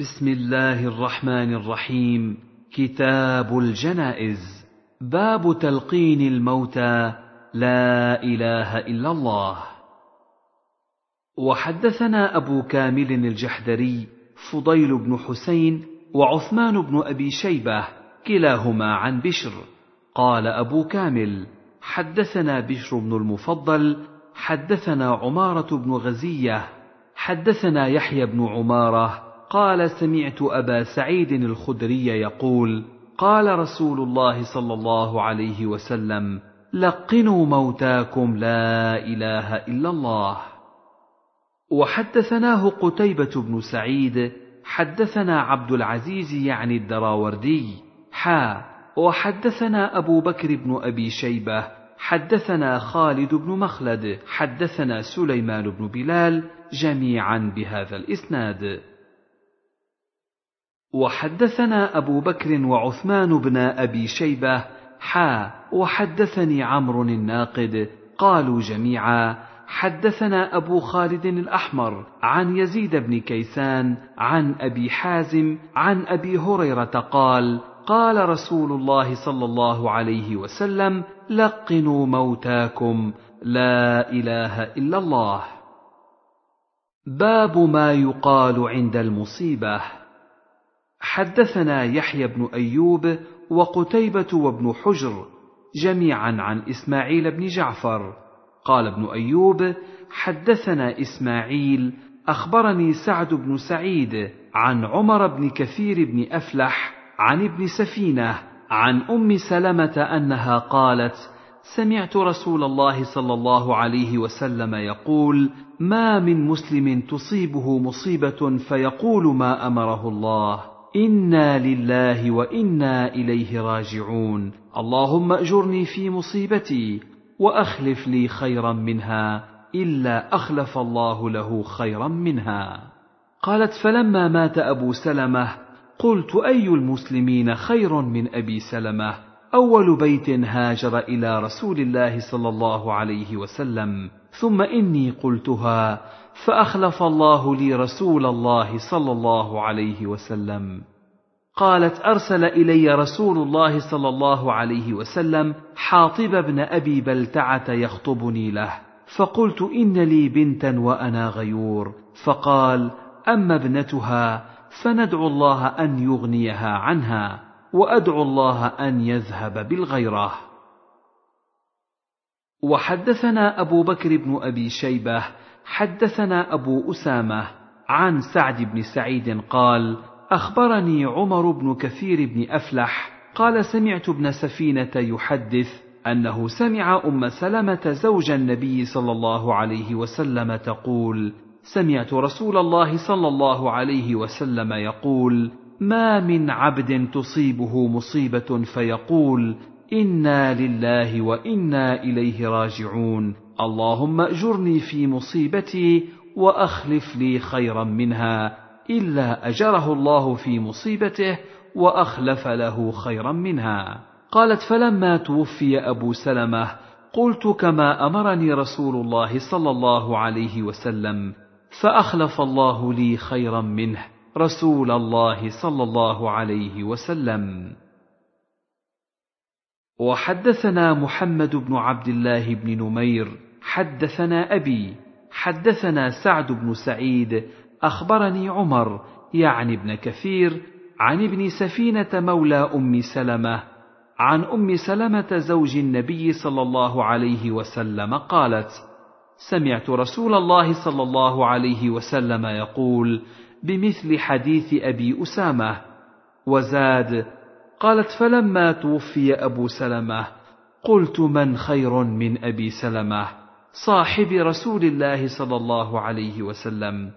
بسم الله الرحمن الرحيم. كتاب الجنائز. باب تلقين الموتى. لا إله إلا الله. وحدثنا أبو كامل الجحدري فضيل بن حسين وعثمان بن أبي شيبة كلاهما عن بشر. قال أبو كامل حدثنا بشر بن المفضل حدثنا عمارة بن غزية حدثنا يحيى بن عمارة قال سمعت أبا سعيد الخدري يقول قال رسول الله صلى الله عليه وسلم لقنوا موتاكم لا إله إلا الله. وحدثناه قتيبة بن سعيد حدثنا عبد العزيز يعني الدراوردي حا وحدثنا أبو بكر بن أبي شيبة حدثنا خالد بن مخلد حدثنا سليمان بن بلال جميعا بهذا الإسناد. وحدثنا أبو بكر وعثمان بن أبي شيبة حا وحدثني عمرو الناقد قالوا جميعا حدثنا أبو خالد الأحمر عن يزيد بن كيسان عن أبي حازم عن أبي هريرة قال قال رسول الله صلى الله عليه وسلم لقنوا موتاكم لا إله إلا الله. باب ما يقال عند المصيبة. حدثنا يحيى بن أيوب وقتيبة وابن حجر جميعا عن إسماعيل بن جعفر. قال ابن أيوب حدثنا إسماعيل أخبرني سعد بن سعيد عن عمر بن كثير بن أفلح عن ابن سفينة عن أم سلمة أنها قالت سمعت رسول الله صلى الله عليه وسلم يقول ما من مسلم تصيبه مصيبة فيقول ما أمره الله. إنا لله وإنا إليه راجعون. اللهم اجرني في مصيبتي واخلف لي خيرا منها الا اخلف الله له خيرا منها. قالت فلما مات ابو سلمه قلت اي المسلمين خير من ابي سلمه؟ اول بيت هاجر إلى رسول الله صلى الله عليه وسلم ثم اني قلتها فأخلف الله لي رسول الله صلى الله عليه وسلم. قالت أرسل إلي رسول الله صلى الله عليه وسلم حاطب بن أبي بلتعة يخطبني له. فقلت إن لي بنتا وأنا غيور. فقال أما ابنتها فندعو الله أن يغنيها عنها وأدعو الله أن يذهب بالغيرة. وحدثنا أبو بكر بن أبي شيبة حدثنا أبو أسامة عن سعد بن سعيد قال أخبرني عمر بن كثير بن أفلح قال سمعت ابن سفينة يحدث أنه سمع أم سلمة زوج النبي صلى الله عليه وسلم تقول سمعت رسول الله صلى الله عليه وسلم يقول ما من عبد تصيبه مصيبة فيقول إنا لله وإنا إليه راجعون. اللهم اجرني في مصيبتي واخلف لي خيرا منها. الا اجره الله في مصيبته واخلف له خيرا منها. قالت فلما توفي ابو سلمه قلت كما امرني رسول الله صلى الله عليه وسلم فاخلف الله لي خيرا منه رسول الله صلى الله عليه وسلم. وحدثنا محمد بن عبد الله بن نمير حدثنا أبي حدثنا سعد بن سعيد أخبرني عمر يعني ابن كثير عن ابن سفينة مولى أم سلمة عن أم سلمة زوج النبي صلى الله عليه وسلم قالت سمعت رسول الله صلى الله عليه وسلم يقول بمثل حديث أبي أسامة وزاد قالت فلما توفي أبو سلمة قلت من خير من أبي سلمة صاحب رسول الله صلى الله عليه وسلم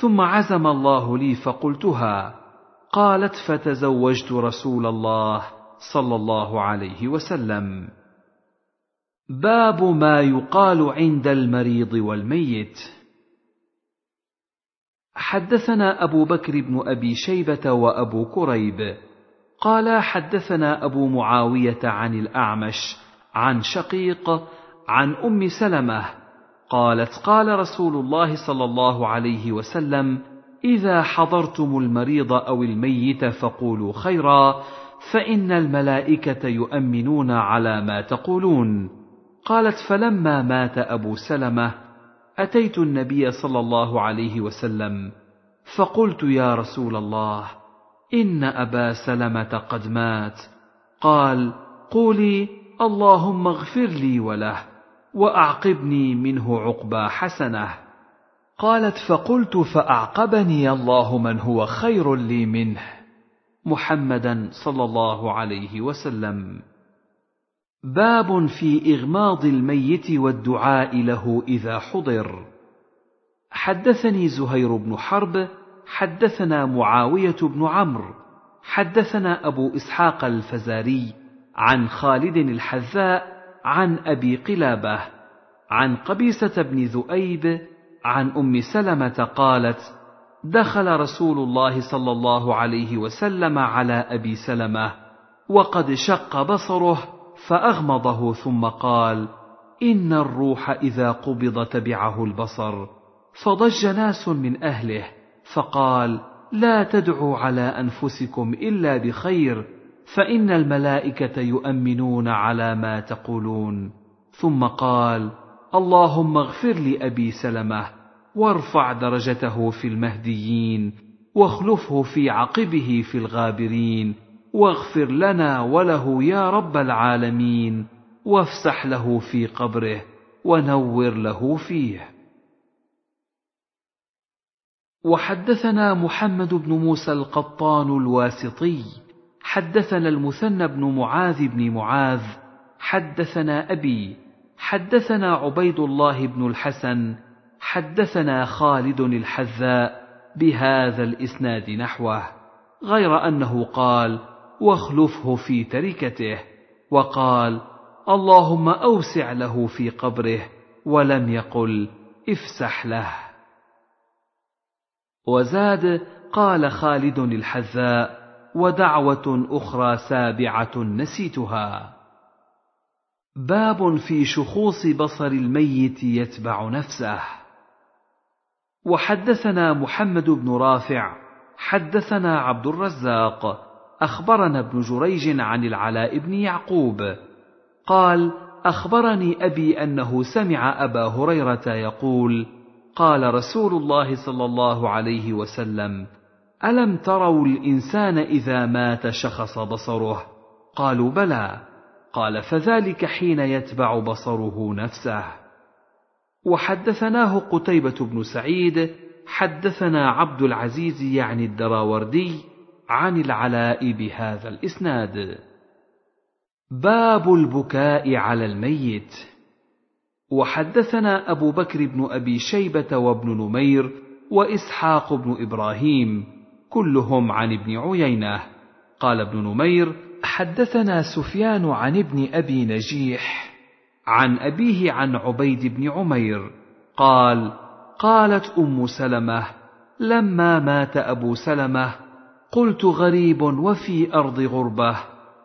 ثم عزم الله لي فقلتها قالت فتزوجت رسول الله صلى الله عليه وسلم. باب ما يقال عند المريض والميت. حدثنا أبو بكر بن أبي شيبة وأبو كريب قال حدثنا أبو معاوية عن الأعمش عن شقيق عن أم سلمة قالت قال رسول الله صلى الله عليه وسلم إذا حضرتم المريض أو الميت فقولوا خيرا فإن الملائكة يؤمنون على ما تقولون. قالت فلما مات أبو سلمة أتيت النبي صلى الله عليه وسلم فقلت يا رسول الله إن أبا سلمة قد مات. قال قولي اللهم اغفر لي وله وأعقبني منه عقبى حسنة. قالت فقلت فأعقبني الله من هو خير لي منه. محمدا صلى الله عليه وسلم. باب في إغماض الميت والدعاء له إذا حضر. حدثني زهير بن حرب حدثنا معاوية بن عمرو حدثنا أبو إسحاق الفزاري عن خالد الحذاء عن أبي قلابة عن قبيسه بن ذؤيب عن أم سلمة قالت دخل رسول الله صلى الله عليه وسلم على أبي سلمة وقد شق بصره فأغمضه ثم قال إن الروح إذا قبض تبعه البصر فضج ناس من أهله. فقال لا تدعوا على أنفسكم إلا بخير فإن الملائكة يؤمنون على ما تقولون. ثم قال اللهم اغفر لابي سلمة وارفع درجته في المهديين واخلفه في عقبه في الغابرين واغفر لنا وله يا رب العالمين وافسح له في قبره ونور له فيه. وحدثنا محمد بن موسى القطان الواسطي حدثنا المثنى بن معاذ بن معاذ حدثنا أبي حدثنا عبيد الله بن الحسن حدثنا خالد الحذاء بهذا الإسناد نحوه غير أنه قال واخلفه في تركته وقال اللهم أوسع له في قبره ولم يقل افسح له وزاد قال خالد الحذاء ودعوة أخرى سابعة نسيتها. باب في شخوص بصر الميت يتبع نفسه. وحدثنا محمد بن رافع حدثنا عبد الرزاق أخبرنا ابن جريج عن العلاء بن يعقوب. قال أخبرني أبي أنه سمع أبا هريرة يقول قال رسول الله صلى الله عليه وسلم ألم تروا الإنسان إذا مات شخص بصره؟ قالوا بلى. قال فذلك حين يتبع بصره نفسه. وحدثناه قتيبة بن سعيد حدثنا عبد العزيز يعني الدراوردي عن العلاء بهذا الإسناد. باب البكاء على الميت. وحدثنا أبو بكر بن أبي شيبة وابن نمير وإسحاق بن إبراهيم كلهم عن ابن عيينة. قال ابن نمير حدثنا سفيان عن ابن أبي نجيح عن أبيه عن عبيد بن عمير. قال قالت أم سلمة لما مات أبو سلمة قلت غريب وفي أرض غربة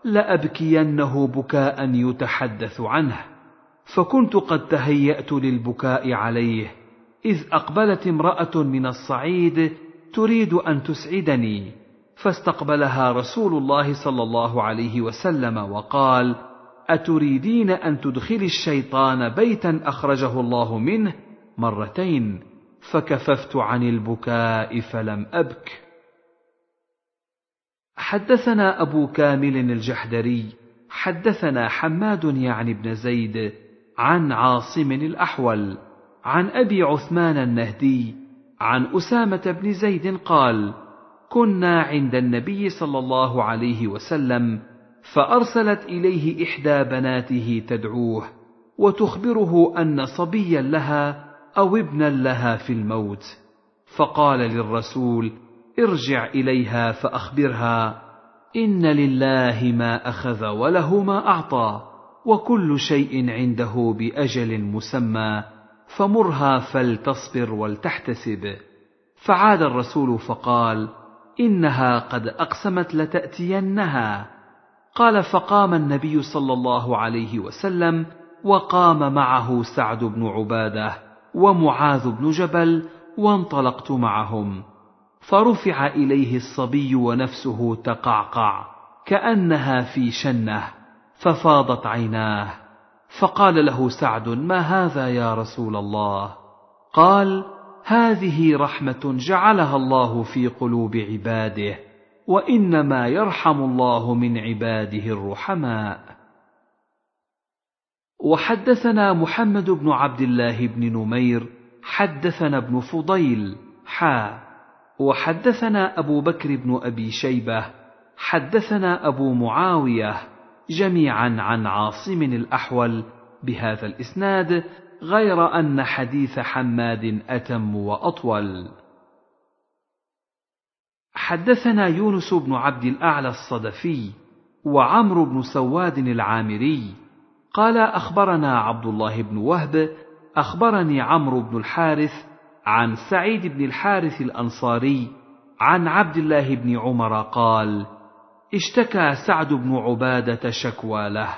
لأبكينه بكاء يتحدث عنه. فكنت قد تهيأت للبكاء عليه إذ أقبلت امرأة من الصعيد تريد أن تسعدني فاستقبلها رسول الله صلى الله عليه وسلم وقال أتريدين أن تدخلي الشيطان بيتا أخرجه الله منه؟ مرتين فكففت عن البكاء فلم أبك. حدثنا أبو كامل الجحدري حدثنا حماد يعني بن زيد عن عاصم الأحول عن أبي عثمان النهدي عن أسامة بن زيد قال كنا عند النبي صلى الله عليه وسلم فأرسلت إليه إحدى بناته تدعوه وتخبره أن صبيا لها أو ابنا لها في الموت فقال للرسول ارجع إليها فأخبرها إن لله ما أخذ وله ما أعطى وكل شيء عنده بأجل مسمى فمرها فلتصبر ولتحتسب. فعاد الرسول فقال إنها قد أقسمت لتأتينها. قال فقام النبي صلى الله عليه وسلم وقام معه سعد بن عبادة ومعاذ بن جبل وانطلقت معهم. فرفع إليه الصبي ونفسه تقعقع كأنها في شنة. ففاضت عيناه. فقال له سعد ما هذا يا رسول الله؟ قال هذه رحمة جعلها الله في قلوب عباده وإنما يرحم الله من عباده الرحماء. وحدثنا محمد بن عبد الله بن نمير حدثنا ابن فضيل حا. وحدثنا أبو بكر بن أبي شيبة حدثنا أبو معاوية جميعا عن عاصم الأحول بهذا الإسناد غير أن حديث حماد أتم وأطول. حدثنا يونس بن عبد الأعلى الصدفي وعمرو بن سواد العامري قال أخبرنا عبد الله بن وهب أخبرني عمرو بن الحارث عن سعيد بن الحارث الأنصاري عن عبد الله بن عمر قال اشتكى سعد بن عبادة شكوى له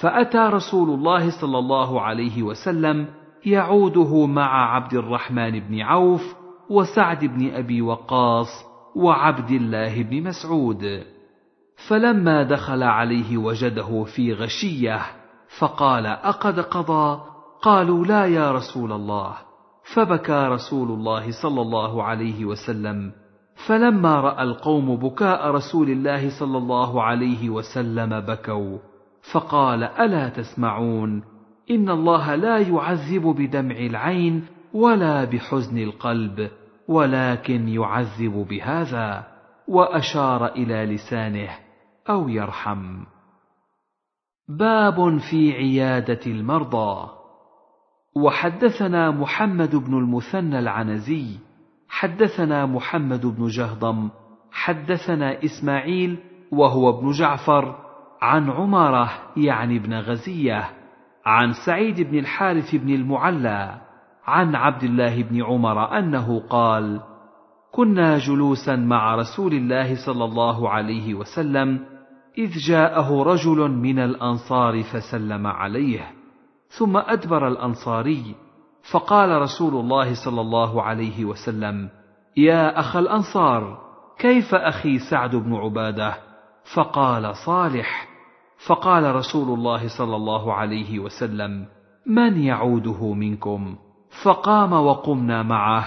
فأتى رسول الله صلى الله عليه وسلم يعوده مع عبد الرحمن بن عوف وسعد بن أبي وقاص وعبد الله بن مسعود. فلما دخل عليه وجده في غشية فقال أقد قضى؟ قالوا لا يا رسول الله. فبكى رسول الله صلى الله عليه وسلم فلما رأى القوم بكاء رسول الله صلى الله عليه وسلم بكوا فقال ألا تسمعون؟ إن الله لا يعذب بدمع العين ولا بحزن القلب ولكن يعذب بهذا وأشار إلى لسانه أو يرحم. باب في عيادة المرضى. وحدثنا محمد بن المثنى العنزي حدثنا محمد بن جهضم حدثنا إسماعيل وهو ابن جعفر عن عمارة يعني ابن غزية عن سعيد بن الحارث بن المعلى عن عبد الله بن عمر أنه قال كنا جلوسا مع رسول الله صلى الله عليه وسلم إذ جاءه رجل من الأنصار فسلم عليه ثم أدبر الأنصاري فقال رسول الله صلى الله عليه وسلم يا أخ الأنصار كيف أخي سعد بن عبادة؟ فقال صالح. فقال رسول الله صلى الله عليه وسلم من يعوده منكم؟ فقام وقمنا معه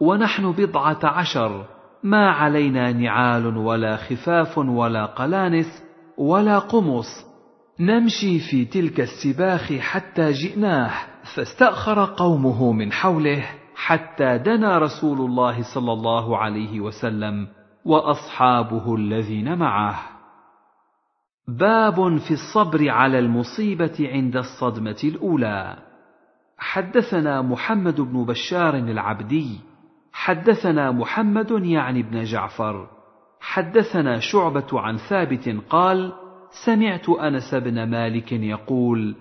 ونحن بضعة عشر ما علينا نعال ولا خفاف ولا قلانس ولا قمص نمشي في تلك السباخ حتى جئناه. فاستأخر قومه من حوله حتى دنا رسول الله صلى الله عليه وسلم وأصحابه الذين معه. باب في الصبر على المصيبة عند الصدمة الأولى. حدثنا محمد بن بشار العبدي حدثنا محمد يعني ابن جعفر حدثنا شعبة عن ثابت قال سمعت أنس بن مالك يقول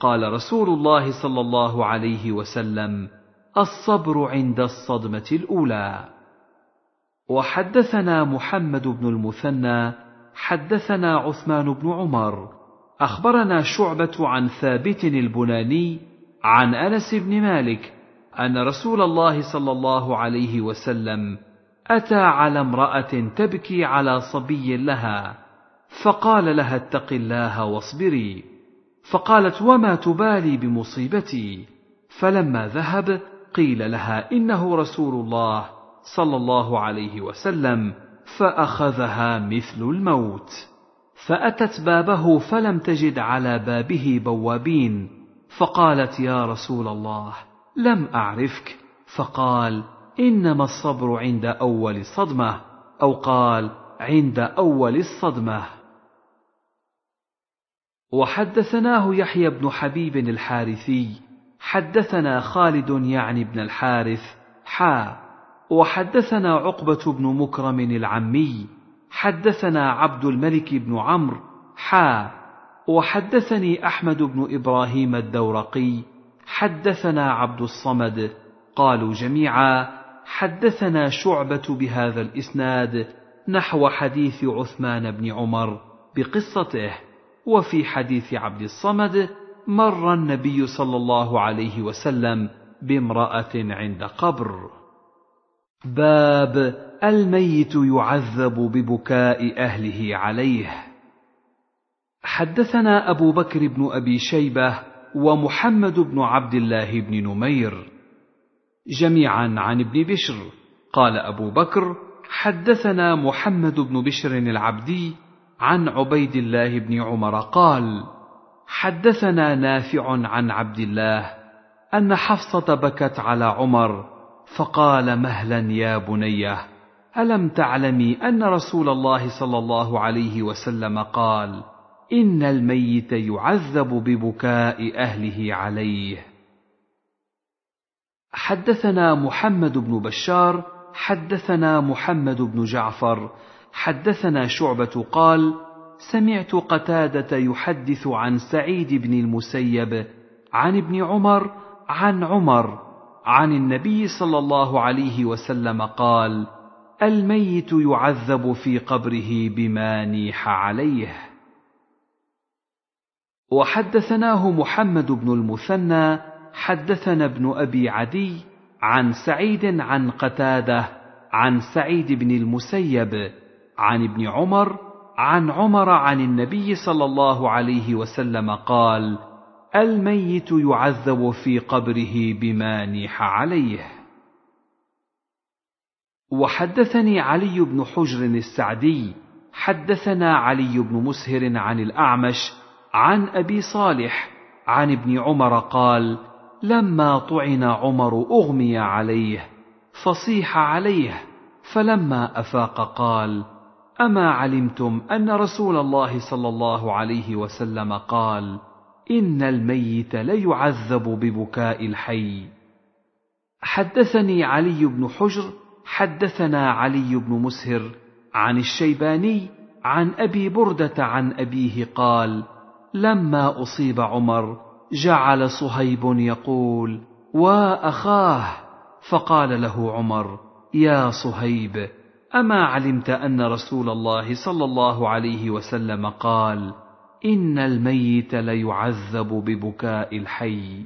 قال رسول الله صلى الله عليه وسلم الصبر عند الصدمة الأولى. وحدثنا محمد بن المثنى حدثنا عثمان بن عمر أخبرنا شعبة عن ثابت البناني عن أنس بن مالك أن رسول الله صلى الله عليه وسلم أتى على امرأة تبكي على صبي لها فقال لها اتق الله واصبري. فقالت وما تبالي بمصيبتي؟ فلما ذهب قيل لها إنه رسول الله صلى الله عليه وسلم فأخذها مثل الموت. فأتت بابه فلم تجد على بابه بوابين فقالت يا رسول الله لم أعرفك؟ فقال إنما الصبر عند أول صدمة أو قال عند أول الصدمة. وحدثناه يحيى بن حبيب الحارثي حدثنا خالد يعني بن الحارث حا. وحدثنا عقبة بن مكرم العمي حدثنا عبد الملك بن عمرو حا. وحدثني أحمد بن إبراهيم الدورقي حدثنا عبد الصمد قالوا جميعا حدثنا شعبة بهذا الإسناد نحو حديث عثمان بن عمر بقصته. وفي حديث عبد الصمد مر النبي صلى الله عليه وسلم بامرأة عند قبر. باب الميت يعذب ببكاء أهله عليه. حدثنا أبو بكر بن أبي شيبة ومحمد بن عبد الله بن نمير. جميعا عن ابن بشر. قال أبو بكر حدثنا محمد بن بشر العبدي عن عبيد الله بن عمر قال حدثنا نافع عن عبد الله أن حفصة بكت على عمر فقال مهلا يا بنيه ألم تعلمي أن رسول الله صلى الله عليه وسلم قال إن الميت يعذب ببكاء أهله عليه. حدثنا محمد بن بشار حدثنا محمد بن جعفر حدثنا شعبة قال سمعت قتادة يحدث عن سعيد بن المسيب عن ابن عمر عن عمر عن النبي صلى الله عليه وسلم قال الميت يعذب في قبره بما نيح عليه وحدثناه محمد بن المثنى حدثنا ابن أبي عدي عن سعيد عن قتادة عن سعيد بن المسيب عن ابن عمر عن عمر عن النبي صلى الله عليه وسلم قال الميت يعذب في قبره بما نيح عليه. وحدثني علي بن حجر السعدي حدثنا علي بن مسهر عن الأعمش عن أبي صالح عن ابن عمر قال لما طعن عمر أغمي عليه فصيح عليه فلما أفاق قال اما علمتم ان رسول الله صلى الله عليه وسلم قال ان الميت ليعذب ببكاء الحي. حدثني علي بن حجر حدثنا علي بن مسهر عن الشيباني عن ابي برده عن ابيه قال لما اصيب عمر جعل صهيب يقول واخاه فقال له عمر يا صهيب أما علمت أن رسول الله صلى الله عليه وسلم قال إن الميت ليعذب ببكاء الحي.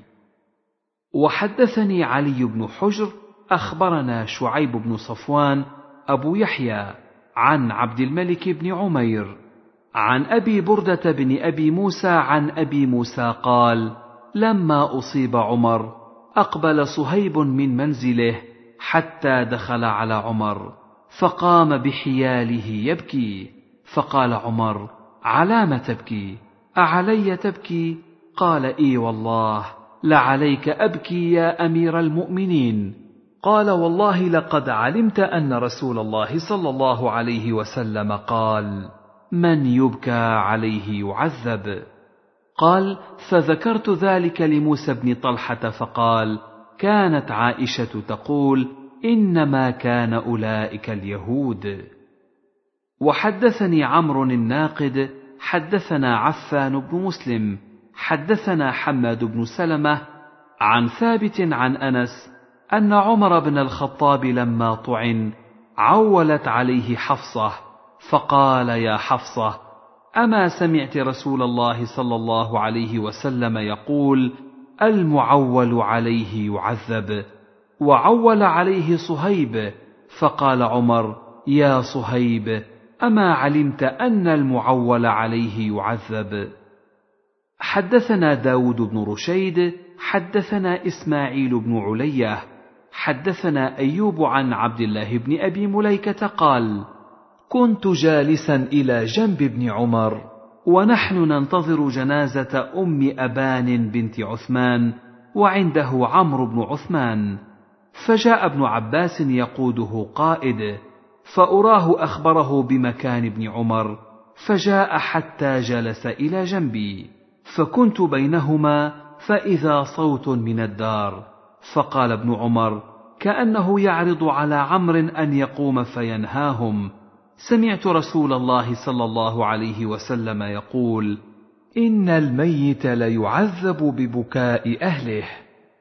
وحدثني علي بن حجر أخبرنا شعيب بن صفوان أبو يحيى عن عبد الملك بن عمير عن أبي بردة بن أبي موسى عن أبي موسى قال لما أصيب عمر أقبل صهيب من منزله حتى دخل على عمر. فقام بحياله يبكي فقال عمر علام تبكي؟ أعلي تبكي؟ قال إي والله لعليك أبكي يا أمير المؤمنين. قال والله لقد علمت أن رسول الله صلى الله عليه وسلم قال من يبكى عليه يعذب. قال فذكرت ذلك لموسى بن طلحة فقال كانت عائشة تقول إنما كان أولئك اليهود. وحدثني عمرو الناقد حدثنا عفان بن مسلم حدثنا حماد بن سلمة عن ثابت عن أنس أن عمر بن الخطاب لما طعن عولت عليه حفصة فقال يا حفصة أما سمعت رسول الله صلى الله عليه وسلم يقول المعول عليه يعذب وعول عليه صهيب فقال عمر يا صهيب أما علمت أن المعول عليه يعذب؟ حدثنا داود بن رشيد حدثنا إسماعيل بن علية حدثنا أيوب عن عبد الله بن أبي مليكة قال كنت جالسا إلى جنب ابن عمر ونحن ننتظر جنازة أم أبان بنت عثمان وعنده عمرو بن عثمان. فجاء ابن عباس يقوده قائد فأراه أخبره بمكان ابن عمر فجاء حتى جلس إلى جنبي فكنت بينهما فإذا صوت من الدار فقال ابن عمر كأنه يعرض على عمرو أن يقوم فينهاهم. سمعت رسول الله صلى الله عليه وسلم يقول إن الميت ليعذب ببكاء أهله.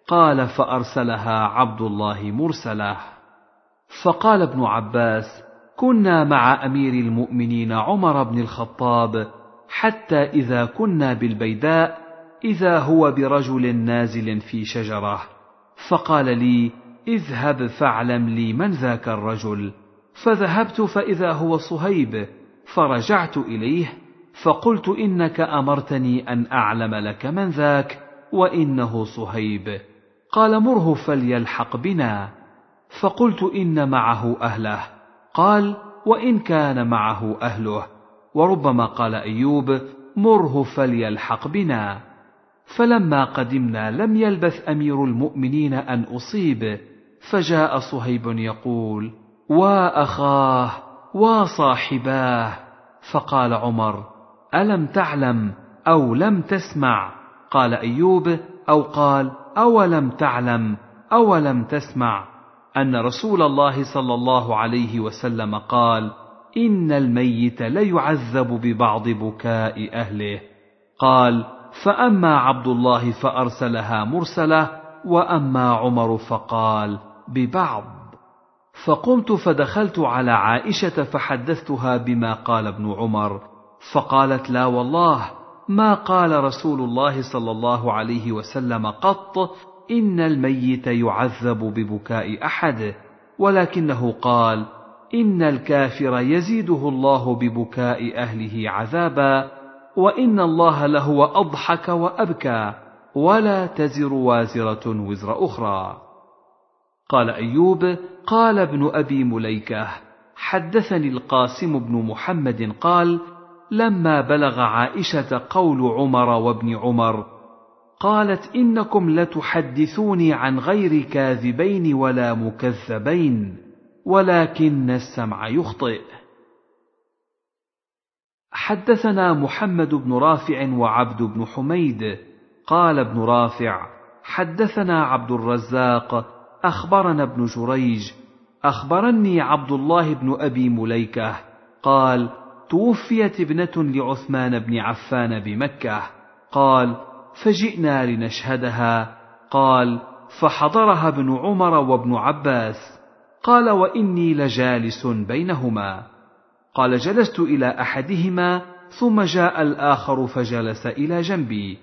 قال فأرسلها عبد الله مرسله فقال ابن عباس كنا مع أمير المؤمنين عمر بن الخطاب حتى إذا كنا بالبيداء إذا هو برجل نازل في شجرة. فقال لي اذهب فاعلم لي من ذاك الرجل. فذهبت فإذا هو صهيب فرجعت إليه فقلت إنك أمرتني أن أعلم لك من ذاك وإنه صهيب. قال مره فليلحق بنا. فقلت إن معه أهله. قال وإن كان معه أهله. وربما قال أيوب مره فليلحق بنا. فلما قدمنا لم يلبث أمير المؤمنين أن أصيب. فجاء صهيب يقول واخاه وصاحباه فقال عمر ألم تعلم أو لم تسمع؟ قال أيوب أو قال أولم تعلم أولم تسمع أن رسول الله صلى الله عليه وسلم قال إن الميت ليعذب ببعض بكاء أهله. قال فأما عبد الله فأرسلها مرسلة وأما عمر فقال ببعض. فقمت فدخلت على عائشة فحدثتها بما قال ابن عمر فقالت لا والله ما قال رسول الله صلى الله عليه وسلم قط إن الميت يعذب ببكاء أحد ولكنه قال إن الكافر يزيده الله ببكاء أهله عذابا وإن الله لهو أضحك وأبكى ولا تزر وازرة وزر أخرى. قال أيوب قال ابن أبي مليكة حدثني القاسم بن محمد قال لما بلغ عائشة قول عمر وابن عمر قالت إنكم لتحدثوني عن غير كاذبين ولا مكذبين ولكن السمع يخطئ. حدثنا محمد بن رافع وعبد بن حميد قال ابن رافع حدثنا عبد الرزاق أخبرنا ابن جريج أخبرني عبد الله بن أبي مليكة قال توفيت ابنة لعثمان بن عفان بمكة. قال فجئنا لنشهدها. قال فحضرها ابن عمر وابن عباس. قال وإني لجالس بينهما. قال جلست إلى أحدهما ثم جاء الآخر فجلس إلى جنبي.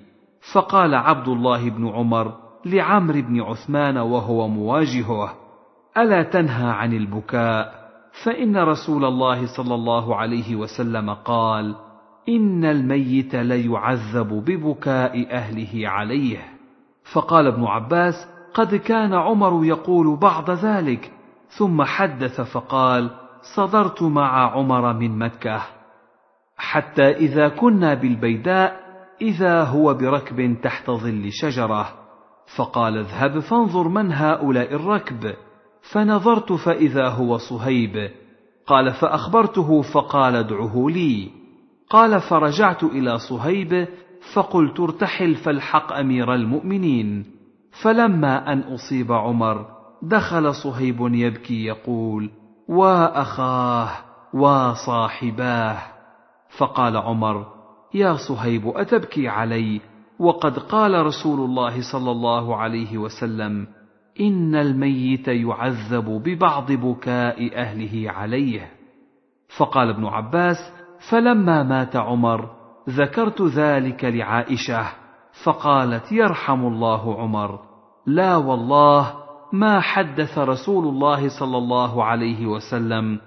فقال عبد الله بن عمر لعمرو بن عثمان وهو مواجهه ألا تنهى عن البكاء؟ فإن رسول الله صلى الله عليه وسلم قال إن الميت ليعذب ببكاء أهله عليه. فقال ابن عباس قد كان عمر يقول بعض ذلك ثم حدث فقال صدرت مع عمر من مكة. حتى إذا كنا بالبيداء إذا هو بركب تحت ظل شجرة. فقال اذهب فانظر من هؤلاء الركب. فنظرت فإذا هو صهيب. قال فأخبرته فقال ادعه لي. قال فرجعت إلى صهيب فقلت ارتحل فالحق أمير المؤمنين. فلما أن أصيب عمر دخل صهيب يبكي يقول واخاه وصاحباه فقال عمر يا صهيب أتبكي علي؟ وقد قال رسول الله صلى الله عليه وسلم إن الميت يعذب ببعض بكاء أهله عليه. فقال ابن عباس فلما مات عمر ذكرت ذلك لعائشة فقالت يرحم الله عمر. لا والله ما حدث رسول الله صلى الله عليه وسلم.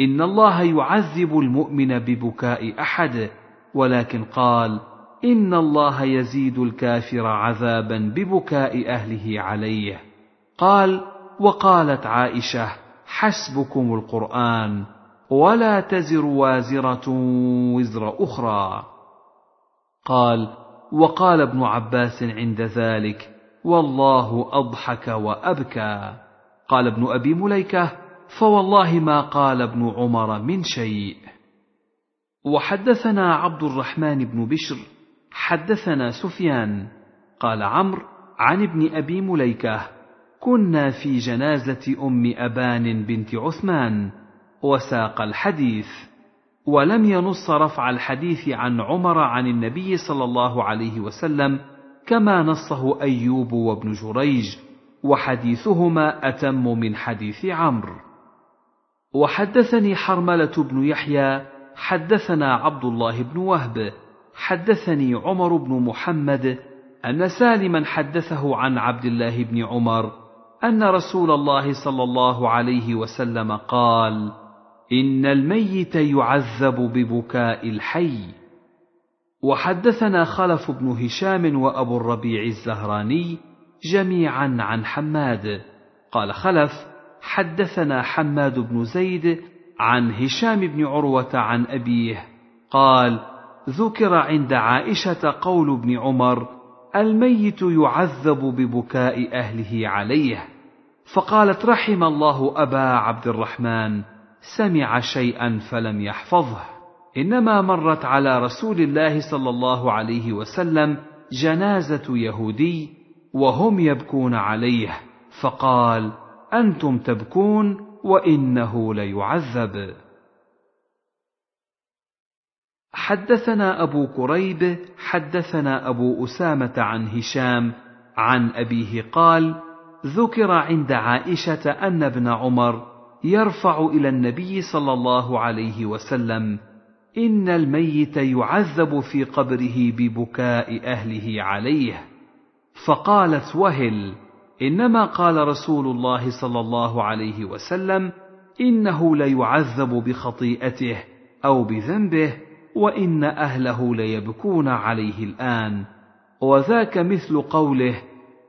إن الله يعذب المؤمن ببكاء أحد ولكن قال إن الله يزيد الكافر عذابا ببكاء أهله عليه. قال وقالت عائشة حسبكم القرآن ولا تزر وازرة وزر أخرى. قال وقال ابن عباس عند ذلك والله أضحك وأبكى. قال ابن أبي مليكة فوالله ما قال ابن عمر من شيء. وحدثنا عبد الرحمن بن بشر حدثنا سفيان قال عمرو عن ابن أبي مليكة كنا في جنازة أم أبان بنت عثمان وساق الحديث ولم ينص رفع الحديث عن عمر عن النبي صلى الله عليه وسلم كما نصه أيوب وابن جريج وحديثهما أتم من حديث عمرو. وحدثني حرملة بن يحيى حدثنا عبد الله بن وهب حدثني عمر بن محمد أن سالما حدثه عن عبد الله بن عمر أن رسول الله صلى الله عليه وسلم قال إن الميت يعذب ببكاء الحي. وحدثنا خلف بن هشام وأبو الربيع الزهراني جميعا عن حماد. قال خلف حدثنا حماد بن زيد عن هشام بن عروة عن أبيه. قال ذكر عند عائشة قول ابن عمر الميت يعذب ببكاء أهله عليه. فقالت رحم الله أبا عبد الرحمن سمع شيئا فلم يحفظه. إنما مرت على رسول الله صلى الله عليه وسلم جنازة يهودي وهم يبكون عليه فقال أنتم تبكون وإنه ليعذب. حدثنا أبو كريب حدثنا أبو أسامة عن هشام عن أبيه قال ذكر عند عائشة أن ابن عمر يرفع إلى النبي صلى الله عليه وسلم إن الميت يعذب في قبره ببكاء أهله عليه. فقالت وهل إنما قال رسول الله صلى الله عليه وسلم إنه ليعذب بخطيئته أو بذنبه وإن أهله ليبكون عليه الآن. وذاك مثل قوله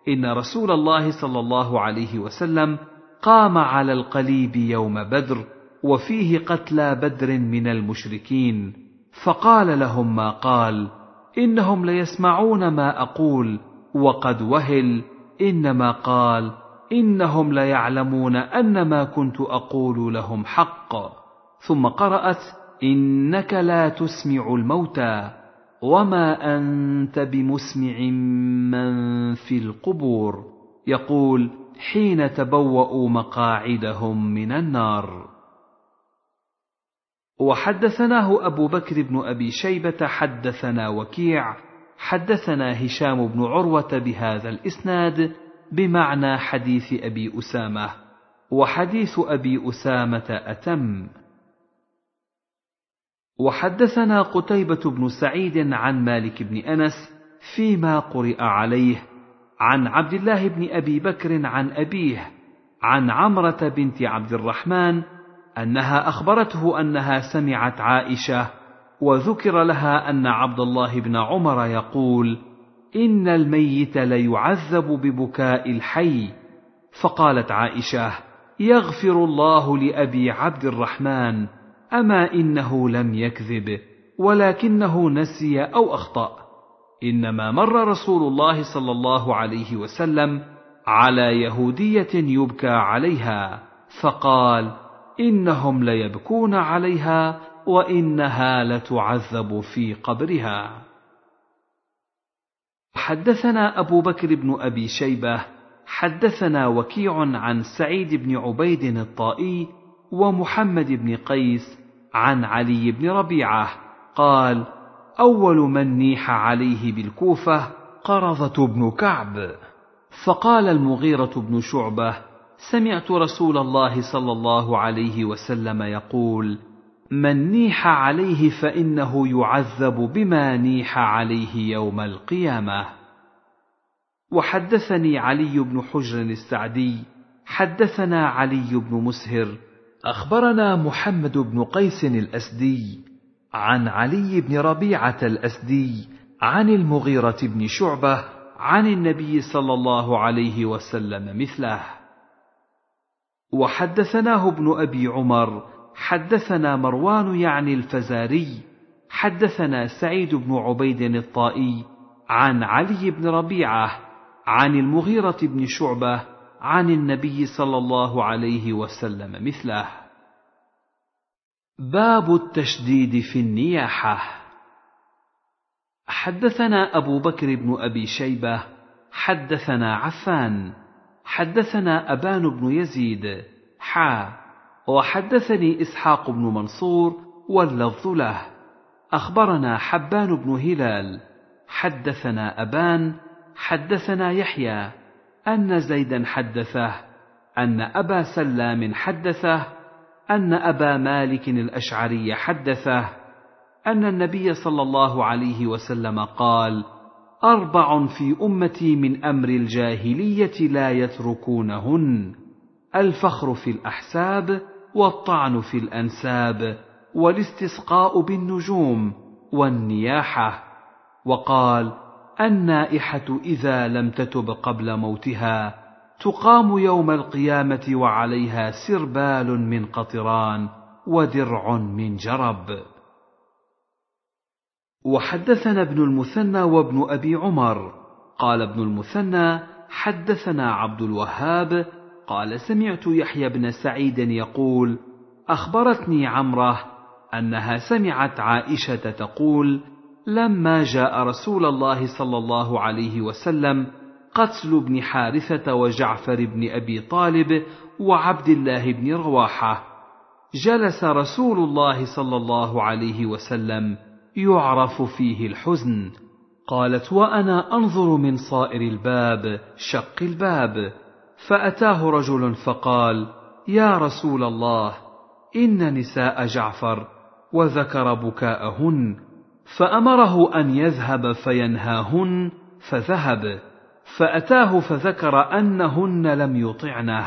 إن رسول الله صلى الله عليه وسلم قام على القليب يوم بدر وفيه قتلى بدر من المشركين فقال لهم ما قال إنهم ليسمعون ما أقول وقد وهل إنما قال إنهم ليعلمون أن ما كنت أقول لهم حق. ثم قرأت إنك لا تسمع الموتى. وما انت بمسمع من في القبور يقول حين تبوأوا مقاعدهم من النار. وحدثناه أبو بكر بن أبي شيبة حدثنا وكيع حدثنا هشام بن عروة بهذا الإسناد بمعنى حديث أبي أسامة. وحديث أبي أسامة أتم. وحدثنا قتيبة بن سعيد عن مالك بن أنس فيما قرئ عليه عن عبد الله بن أبي بكر عن أبيه عن عمرة بنت عبد الرحمن أنها أخبرته أنها سمعت عائشة وذكر لها أن عبد الله بن عمر يقول إن الميت ليعذب ببكاء الحي. فقالت عائشة يغفر الله لأبي عبد الرحمن. أما إنه لم يكذب ولكنه نسي أو أخطأ. إنما مر رسول الله صلى الله عليه وسلم على يهودية يبكى عليها فقال إنهم ليبكون عليها وإنها لتعذب في قبرها. حدثنا أبو بكر بن أبي شيبة حدثنا وكيع عن سعيد بن عبيد الطائي ومحمد بن قيس عن علي بن ربيعة قال أول من نيح عليه بالكوفة قرظة بن كعب. فقال المغيرة بن شعبة سمعت رسول الله صلى الله عليه وسلم يقول من نيح عليه فإنه يعذب بما نيح عليه يوم القيامة. وحدثني علي بن حجر السعدي حدثنا علي بن مسهر أخبرنا محمد بن قيس الأسدي عن علي بن ربيعة الأسدي عن المغيرة بن شعبة عن النبي صلى الله عليه وسلم مثله. وحدثناه ابن أبي عمر حدثنا مروان يعني الفزاري حدثنا سعيد بن عبيد الطائي عن علي بن ربيعة عن المغيرة بن شعبة عن النبي صلى الله عليه وسلم مثله. باب التشديد في النياحة. حدثنا أبو بكر بن أبي شيبة حدثنا عفان حدثنا أبان بن يزيد حا وحدثني إسحاق بن منصور واللفظ له. أخبرنا حبان بن هلال حدثنا أبان حدثنا يحيى أن زيدا حدثه أن أبا سلام حدثه أن أبا مالك الأشعري حدثه أن النبي صلى الله عليه وسلم قال أربع في أمتي من أمر الجاهلية لا يتركونهن الفخر في الأحساب والطعن في الأنساب والاستسقاء بالنجوم والنياحة. وقال النائحة إذا لم تتب قبل موتها تقام يوم القيامة وعليها سربال من قطران ودرع من جرب. وحدثنا ابن المثنى وابن أبي عمر. قال ابن المثنى حدثنا عبد الوهاب. قال سمعت يحيى بن سعيد يقول أخبرتني عمرة أنها سمعت عائشة تقول لما جاء رسول الله صلى الله عليه وسلم قتل ابن حارثة وجعفر بن أبي طالب وعبد الله بن رواحة. جلس رسول الله صلى الله عليه وسلم يعرف فيه الحزن. قالت وأنا أنظر من صائر الباب شق الباب. فأتاه رجل فقال يا رسول الله إن نساء جعفر وذكر بكاءهن فأمره أن يذهب فينهاهن فذهب. فأتاه فذكر أنهن لم يطعنه.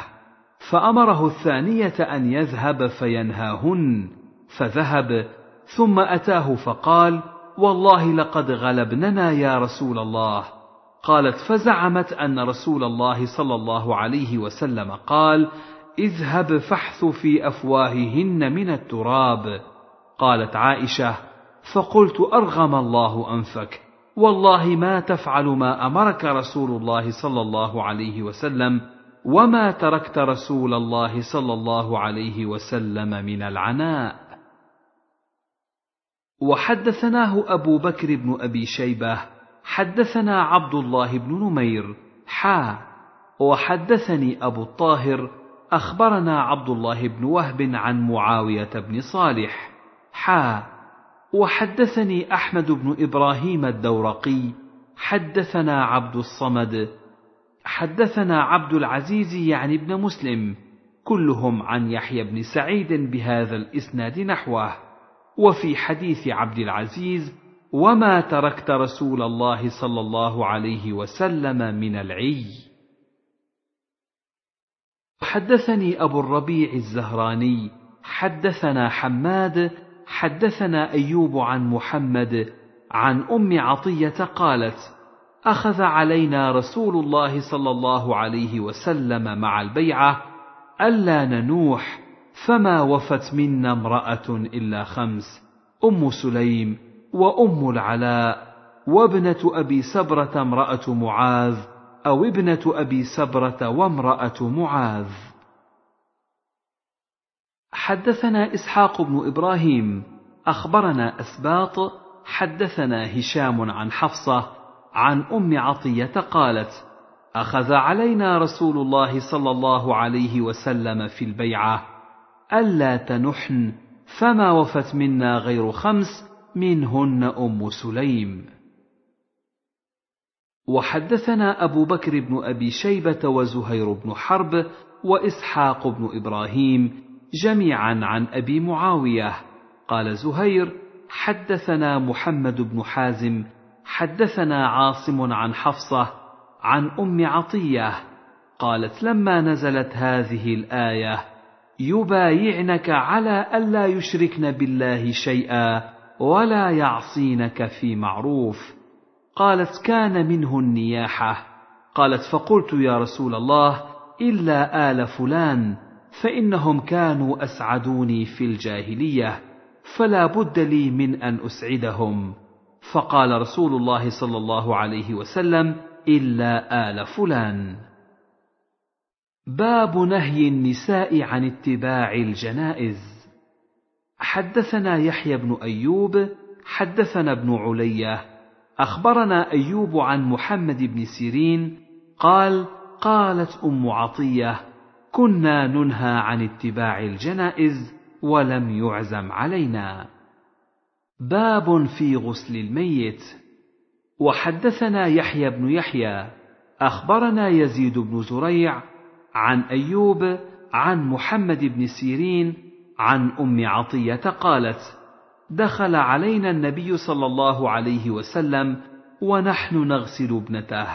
فأمره الثانية أن يذهب فينهاهن فذهب. ثم أتاه فقال والله لقد غلبننا يا رسول الله. قالت فزعمت أن رسول الله صلى الله عليه وسلم قال اذهب فاحث في أفواههن من التراب. قالت عائشة فقلت أرغم الله أنفك. والله ما تفعل ما أمرك رسول الله صلى الله عليه وسلم وما تركت رسول الله صلى الله عليه وسلم من العناء. وحدثناه أبو بكر بن أبي شيبة حدثنا عبد الله بن نمير حا. وحدثني أبو الطاهر أخبرنا عبد الله بن وهب عن معاوية بن صالح حا. وحدثني أحمد بن إبراهيم الدورقي حدثنا عبد الصمد حدثنا عبد العزيز يعني ابن مسلم كلهم عن يحيى بن سعيد بهذا الإسناد نحوه وفي حديث عبد العزيز وما تركت رسول الله صلى الله عليه وسلم من العي حدثني أبو الربيع الزهراني حدثنا حماد حدثنا أيوب عن محمد عن أم عطية قالت أخذ علينا رسول الله صلى الله عليه وسلم مع البيعة ألا ننوح فما وفت منا امرأة إلا خمس أم سليم وأم العلاء وابنة أبي سبرة امرأة معاذ أو ابنة أبي سبرة وامرأة معاذ. حدثنا إسحاق بن إبراهيم أخبرنا أسباط حدثنا هشام عن حفصة عن أم عطية قالت أخذ علينا رسول الله صلى الله عليه وسلم في البيعة ألا تنحن فما وفت منا غير خمس منهن أم سليم. وحدثنا أبو بكر بن أبي شيبة وزهير بن حرب وإسحاق بن إبراهيم جميعا عن أبي معاوية. قال زهير حدثنا محمد بن حازم حدثنا عاصم عن حفصة عن أم عطية. قالت لما نزلت هذه الآية يبايعنك على الا يشركن بالله شيئا ولا يعصينك في معروف. قالت كان منه النياحة. قالت فقلت يا رسول الله إلا آل فلان. فإنهم كانوا أسعدوني في الجاهلية فلا بد لي من أن أسعدهم. فقال رسول الله صلى الله عليه وسلم إلا آل فلان. باب نهي النساء عن اتباع الجنائز. حدثنا يحيى بن أيوب حدثنا ابن علية. أخبرنا أيوب عن محمد بن سيرين قال قالت أم عطية كنا ننهى عن اتباع الجنائز ولم يعزم علينا. باب في غسل الميت. وحدثنا يحيى بن يحيى أخبرنا يزيد بن زريع عن أيوب عن محمد بن سيرين عن أم عطية قالت دخل علينا النبي صلى الله عليه وسلم ونحن نغسل ابنته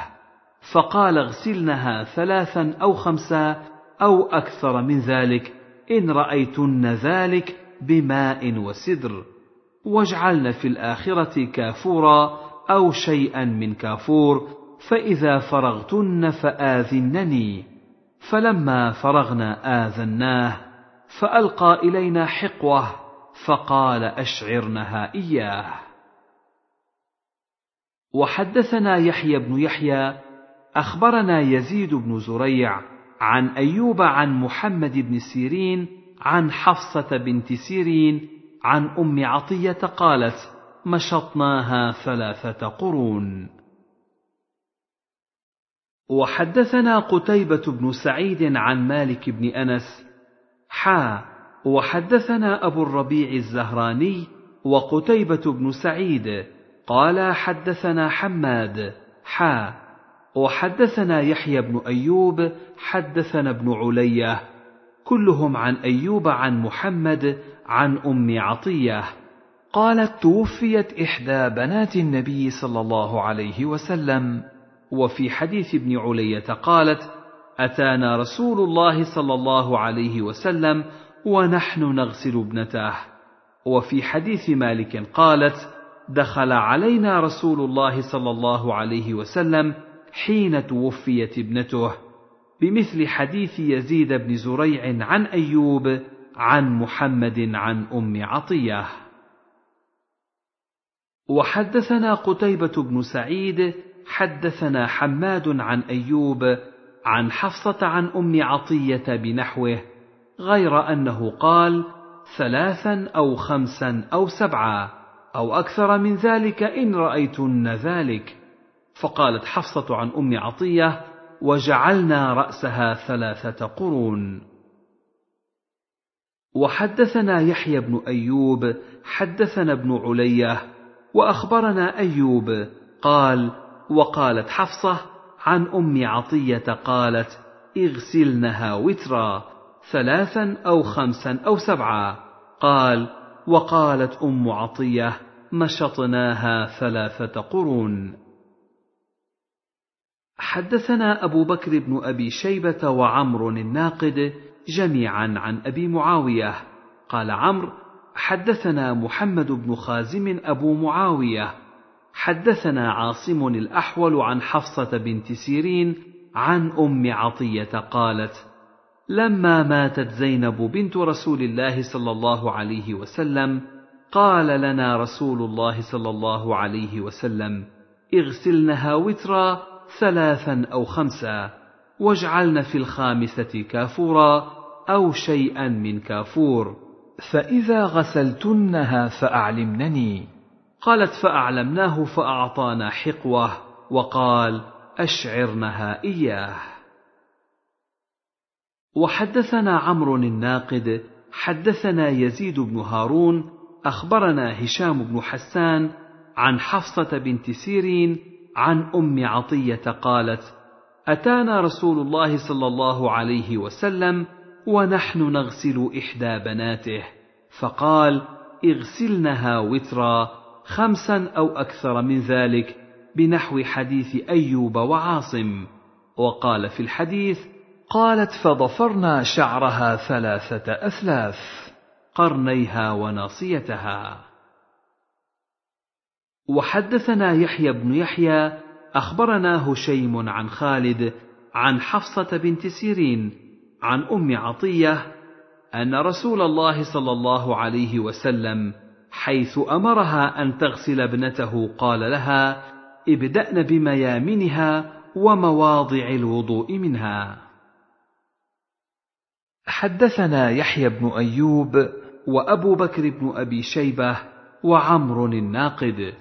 فقال اغسلنها ثلاثا أو خمسا أو أكثر من ذلك إن رأيتن ذلك بماء وسدر. واجعلن في الآخرة كافورا أو شيئا من كافور فإذا فرغتن فآذنني. فلما فرغنا آذناه فألقى إلينا حقوة فقال اشعرنها اياه وحدثنا يحيى بن يحيى أخبرنا يزيد بن زريع عن أيوب عن محمد بن سيرين عن حفصة بنت سيرين عن أم عطية قالت مشطناها ثلاثة قرون. وحدثنا قتيبة بن سعيد عن مالك بن أنس حا وحدثنا أبو الربيع الزهراني وقتيبة بن سعيد قال حدثنا حماد حا وحدثنا يحيى بن أيوب حدثنا ابن علية. كلهم عن أيوب عن محمد عن أم عطية. قالت توفيت إحدى بنات النبي صلى الله عليه وسلم. وفي حديث ابن علية قالت أتانا رسول الله صلى الله عليه وسلم ونحن نغسل ابنته وفي حديث مالك قالت دخل علينا رسول الله صلى الله عليه وسلم حين توفيت ابنته بمثل حديث يزيد بن زريع عن أيوب عن محمد عن أم عطية. وحدثنا قتيبة بن سعيد حدثنا حماد عن أيوب عن حفصة عن أم عطية بنحوه غير أنه قال ثلاثا أو خمسا أو سبعا أو أكثر من ذلك إن رأيتن ذلك. فقالت حفصة عن أم عطية وجعلنا رأسها ثلاثة قرون. وحدثنا يحيى بن أيوب حدثنا ابن علية وأخبرنا أيوب قال وقالت حفصة عن أم عطية قالت اغسلنها وترا ثلاثا أو خمسا أو سبعا. قال وقالت أم عطية مشطناها ثلاثة قرون. حدثنا أبو بكر بن أبي شيبة وعمر الناقد جميعا عن أبي معاوية. قال عمرو حدثنا محمد بن خازم أبو معاوية. حدثنا عاصم الأحول عن حفصة بنت سيرين عن أم عطية قالت لما ماتت زينب بنت رسول الله صلى الله عليه وسلم قال لنا رسول الله صلى الله عليه وسلم اغسلنها وترا ثلاثا أو خمسا واجعلن في الخامسة كافورا أو شيئا من كافور. فإذا غسلتنها فأعلمنني. قالت فأعلمناه فأعطانا حقوة. وقال أشعرنها إياه. وحدثنا عمرو الناقد حدثنا يزيد بن هارون أخبرنا هشام بن حسان عن حفصة بنت سيرين عن أم عطية قالت أتانا رسول الله صلى الله عليه وسلم ونحن نغسل إحدى بناته فقال اغسلنها وترا خمسا أو أكثر من ذلك بنحو حديث أيوب وعاصم. وقال في الحديث قالت فضفرنا شعرها ثلاثة أثلاث قرنيها وناصيتها. وحدثنا يحيى بن يحيى أخبرنا هشيم عن خالد عن حفصة بنت سيرين عن أم عطية أن رسول الله صلى الله عليه وسلم حيث أمرها أن تغسل ابنته قال لها ابدأن بميامنها ومواضع الوضوء منها. حدثنا يحيى بن أيوب وأبو بكر بن أبي شيبة وعمر الناقد.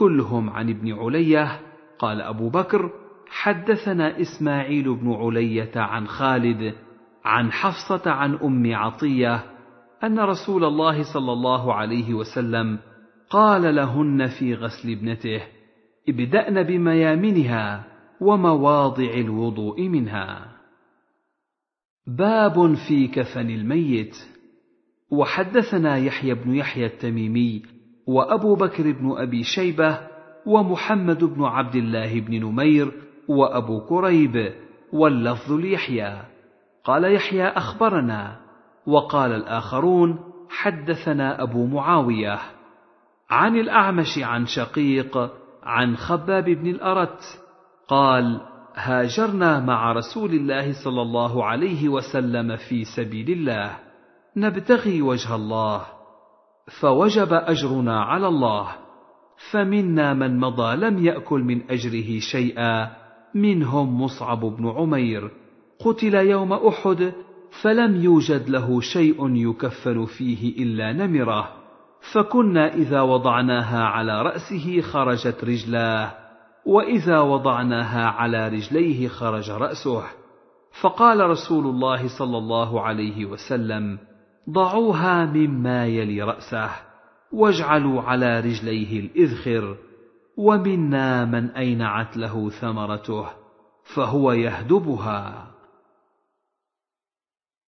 كلهم عن ابن علية قال أبو بكر حدثنا إسماعيل بن علية عن خالد عن حفصة عن أم عطية أن رسول الله صلى الله عليه وسلم قال لهن في غسل ابنته ابدأن بميامنها ومواضع الوضوء منها. باب في كفن الميت. وحدثنا يحيى بن يحيى التميمي وأبو بكر بن أبي شيبة ومحمد بن عبد الله بن نمير وأبو كريب واللفظ ليحيى. قال يحيى أخبرنا وقال الآخرون حدثنا أبو معاوية عن الأعمش عن شقيق عن خباب بن الأرت قال هاجرنا مع رسول الله صلى الله عليه وسلم في سبيل الله نبتغي وجه الله. فوجب أجرنا على الله. فمنا من مضى لم يأكل من أجره شيئا منهم مصعب بن عمير. قتل يوم أحد فلم يوجد له شيء يكفن فيه إلا نمرة. فكنا إذا وضعناها على رأسه خرجت رجلاه وإذا وضعناها على رجليه خرج رأسه. فقال رسول الله صلى الله عليه وسلم ضعوها مما يلي رأسه واجعلوا على رجليه الإذخر ومنا من أينعت له ثمرته فهو يهدبها.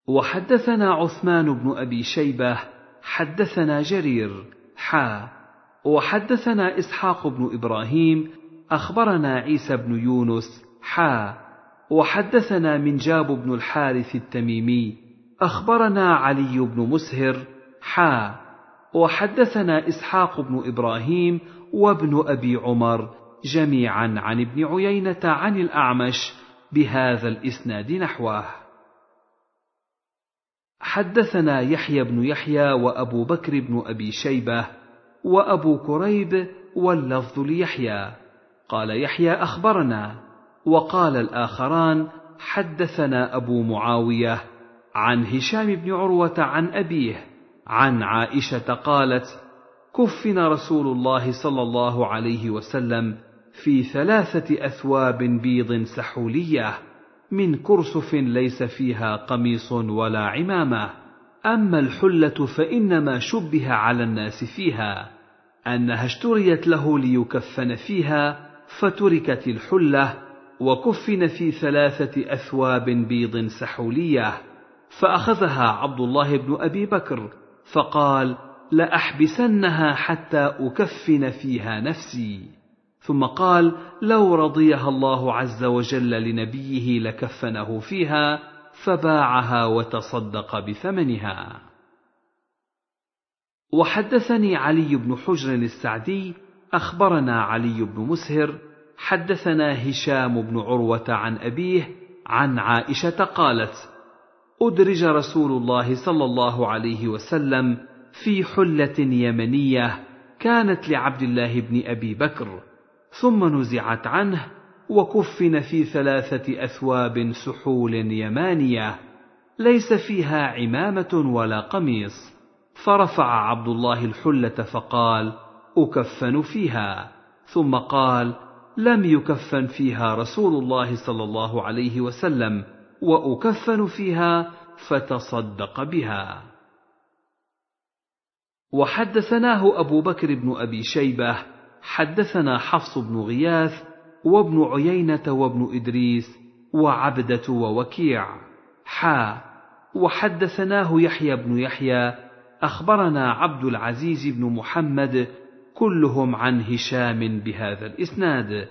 وحدثنا عثمان بن أبي شيبة حدثنا جرير حا. وحدثنا إسحاق بن إبراهيم أخبرنا عيسى بن يونس حا. وحدثنا منجاب بن الحارث التميمي أخبرنا علي بن مسهر حا وحدثنا إسحاق بن إبراهيم وابن أبي عمر جميعا عن ابن عيينة عن الأعمش بهذا الإسناد نحوه. حدثنا يحيى بن يحيى وأبو بكر بن أبي شيبة وأبو كريب واللفظ ليحيى. قال يحيى أخبرنا وقال الآخران حدثنا أبو معاوية عن هشام بن عروة عن أبيه عن عائشة قالت كفن رسول الله صلى الله عليه وسلم في ثلاثة أثواب بيض سحولية من كرسف ليس فيها قميص ولا عمامة أما الحلة فإنما شبه على الناس فيها أنها اشتريت له ليكفن فيها فتركت الحلة وكفن في ثلاثة أثواب بيض سحولية فأخذها عبد الله بن أبي بكر فقال لأحبسنها حتى أكفن فيها نفسي. ثم قال لو رضيها الله عز وجل لنبيه لكفنه فيها فباعها وتصدق بثمنها. وحدثني علي بن حجر السعدي أخبرنا علي بن مسهر حدثنا هشام بن عروة عن أبيه عن عائشة قالت أدرج رسول الله صلى الله عليه وسلم في حلة يمنية كانت لعبد الله بن أبي بكر ثم نزعت عنه وكفن في ثلاثة أثواب سحول يمانية ليس فيها عمامة ولا قميص. فرفع عبد الله الحلة فقال أكفن فيها. ثم قال لم يكفن فيها رسول الله صلى الله عليه وسلم. وأكفن فيها فتصدق بها. وحدثناه أبو بكر بن أبي شيبة حدثنا حفص بن غياث وابن عيينة وابن إدريس وعبدة ووكيع. حا وحدثناه يحيى بن يحيى أخبرنا عبد العزيز بن محمد كلهم عن هشام بهذا الإسناد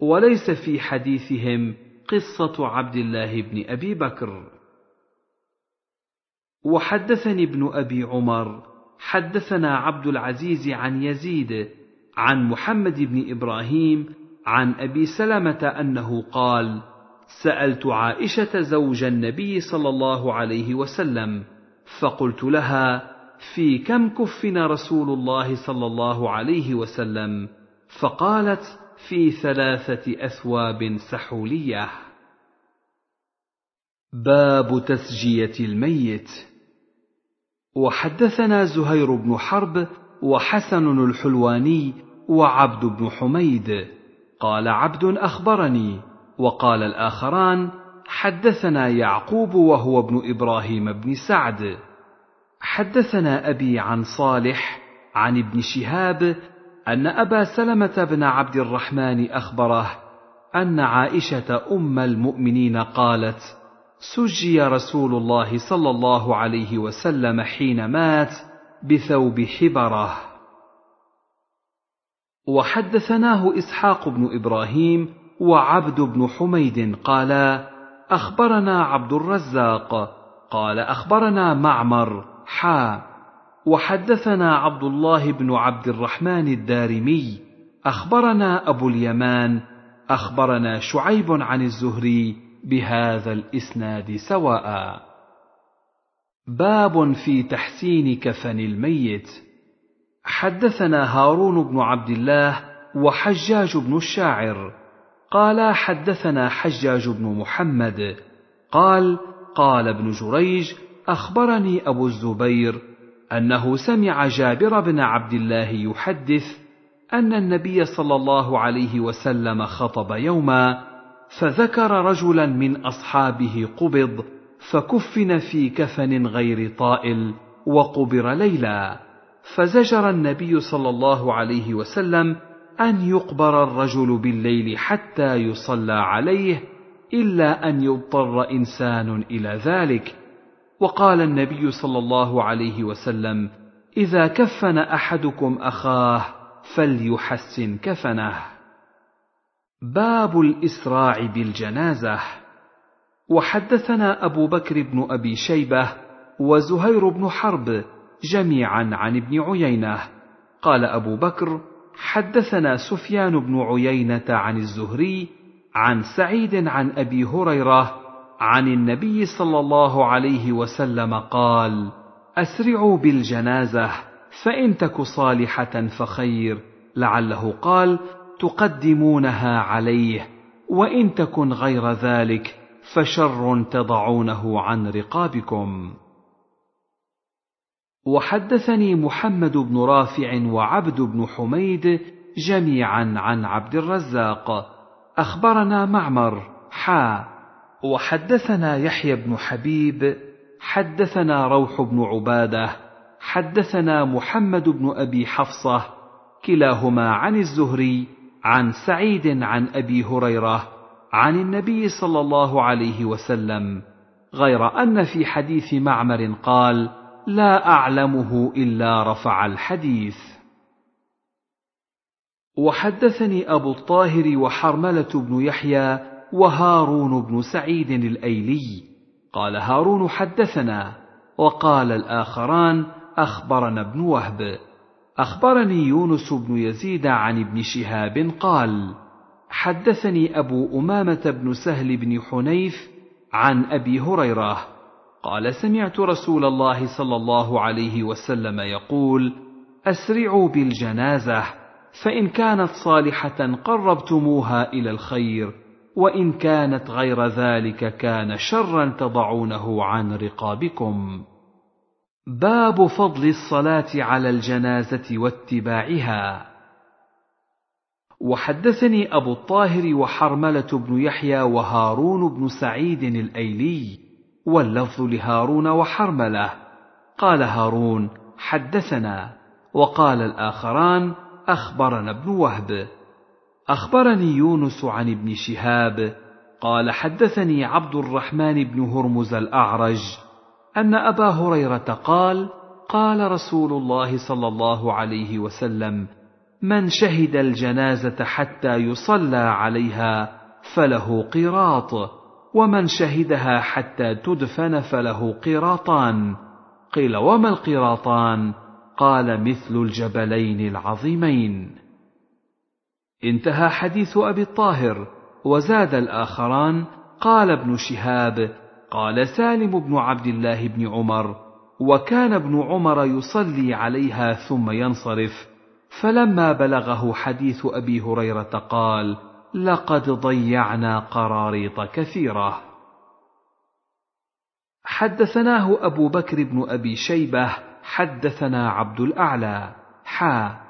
وليس في حديثهم قصة عبد الله بن أبي بكر. وحدثني ابن أبي عمر حدثنا عبد العزيز عن يزيد عن محمد بن إبراهيم عن أبي سلمة أنه قال سألت عائشة زوج النبي صلى الله عليه وسلم فقلت لها في كم كفن رسول الله صلى الله عليه وسلم؟ فقالت في ثلاثة أثواب سحولية. باب تسجية الميت. وحدثنا زهير بن حرب وحسن الحلواني وعبد بن حميد. قال عبد أخبرني وقال الآخران حدثنا يعقوب وهو ابن إبراهيم بن سعد. حدثنا أبي عن صالح عن ابن شهاب أن أبا سلمة بن عبد الرحمن أخبره أن عائشة أم المؤمنين قالت سجي رسول الله صلى الله عليه وسلم حين مات بثوب حبره. وحدثناه إسحاق بن إبراهيم وعبد بن حميد قالا أخبرنا عبد الرزاق قال أخبرنا معمر حا. وحدثنا عبد الله بن عبد الرحمن الدارمي أخبرنا أبو اليمان أخبرنا شعيب عن الزهري بهذا الإسناد سواء. باب في تحسين كفن الميت. حدثنا هارون بن عبد الله وحجاج بن الشاعر. قالا حدثنا حجاج بن محمد. قال قال ابن جريج أخبرني أبو الزبير أنه سمع جابر بن عبد الله يحدث أن النبي صلى الله عليه وسلم خطب يوما فذكر رجلا من أصحابه قبض فكفن في كفن غير طائل وقبر ليلا. فزجر النبي صلى الله عليه وسلم أن يقبر الرجل بالليل حتى يصلى عليه إلا أن يضطر إنسان إلى ذلك. وقال النبي صلى الله عليه وسلم إذا كفن أحدكم أخاه فليحسن كفنه. باب الإسراع بالجنازة. وحدثنا أبو بكر بن أبي شيبة وزهير بن حرب جميعا عن ابن عيينة. قال أبو بكر حدثنا سفيان بن عيينة عن الزهري عن سعيد عن أبي هريرة عن النبي صلى الله عليه وسلم قال أسرعوا بالجنازة فإن تك صالحة فخير. لعله قال تقدمونها عليه وإن تكن غير ذلك فشر تضعونه عن رقابكم. وحدثني محمد بن رافع وعبد بن حميد جميعا عن عبد الرزاق. أخبرنا معمر حا وحدثنا يحيى بن حبيب حدثنا روح بن عبادة حدثنا محمد بن أبي حفصة كلاهما عن الزهري عن سعيد عن أبي هريرة عن النبي صلى الله عليه وسلم غير أن في حديث معمر قال لا أعلمه إلا رفع الحديث وحدثني أبو الطاهر وحرملة بن يحيى وهارون بن سعيد الأيلي. قال هارون حدثنا. وقال الآخران أخبرنا ابن وهب. أخبرني يونس بن يزيد عن ابن شهاب قال حدثني أبو أمامة بن سهل بن حنيف عن أبي هريرة. قال سمعت رسول الله صلى الله عليه وسلم يقول أسرعوا بالجنازة فإن كانت صالحة قربتموها إلى الخير. وإن كانت غير ذلك كان شرا تضعونه عن رقابكم. باب فضل الصلاة على الجنازة واتباعها. وحدثني أبو الطاهر وحرملة بن يحيى وهارون بن سعيد الأيلي واللفظ لهارون وحرملة. قال هارون حدثنا. وقال الآخران أخبرنا ابن وهب. أخبرني يونس عن ابن شهاب قال حدثني عبد الرحمن بن هرمز الأعرج أن أبا هريرة قال قال رسول الله صلى الله عليه وسلم من شهد الجنازة حتى يصلى عليها فله قيراط ومن شهدها حتى تدفن فله قيراطان قيل وما القيراطان قال مثل الجبلين العظيمين. انتهى حديث أبي الطاهر وزاد الآخران قال ابن شهاب قال سالم بن عبد الله بن عمر وكان ابن عمر يصلي عليها ثم ينصرف فلما بلغه حديث أبي هريرة قال لقد ضيعنا قراريط كثيرة. حدثناه أبو بكر بن أبي شيبة حدثنا عبد الأعلى. حا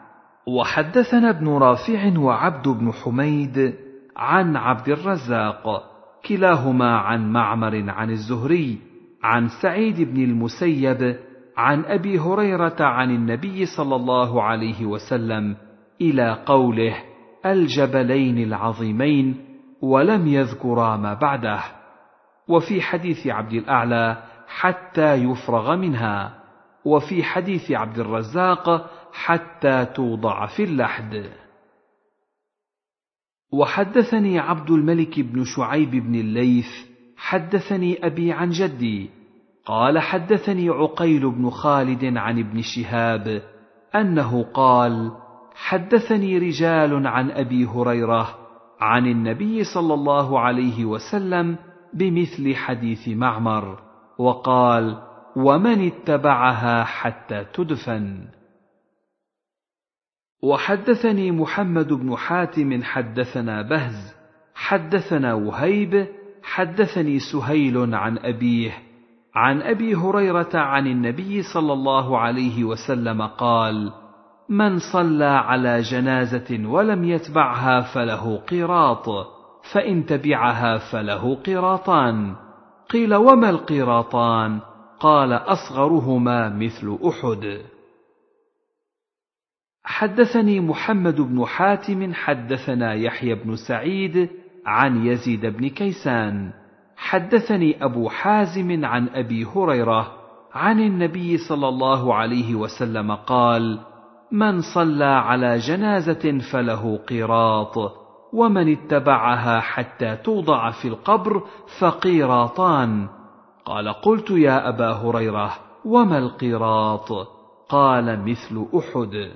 وحدثنا ابن رافع وعبد بن حميد عن عبد الرزاق كلاهما عن معمر عن الزهري عن سعيد بن المسيب عن أبي هريرة عن النبي صلى الله عليه وسلم إلى قوله الجبلين العظيمين ولم يذكرا ما بعده. وفي حديث عبد الأعلى حتى يفرغ منها. وفي حديث عبد الرزاق حتى توضع في اللحد. وحدثني عبد الملك بن شعيب بن الليث حدثني أبي عن جدي قال حدثني عقيل بن خالد عن ابن شهاب أنه قال حدثني رجال عن أبي هريرة عن النبي صلى الله عليه وسلم بمثل حديث معمر وقال ومن اتبعها حتى تدفن. وحدثني محمد بن حاتم حدثنا بهز حدثنا وهيب حدثني سهيل عن أبيه عن أبي هريرة عن النبي صلى الله عليه وسلم قال من صلى على جنازة ولم يتبعها فله قيراط فإن تبعها فله قيراطان قيل وما القيراطان قال أصغرهما مثل أحد. حدثني محمد بن حاتم حدثنا يحيى بن سعيد عن يزيد بن كيسان. حدثني أبو حازم عن أبي هريرة عن النبي صلى الله عليه وسلم قال من صلى على جنازة فله قيراط ومن اتبعها حتى توضع في القبر فقيراطان. قال قلت يا أبا هريرة وما القيراط؟ قال مثل أحد.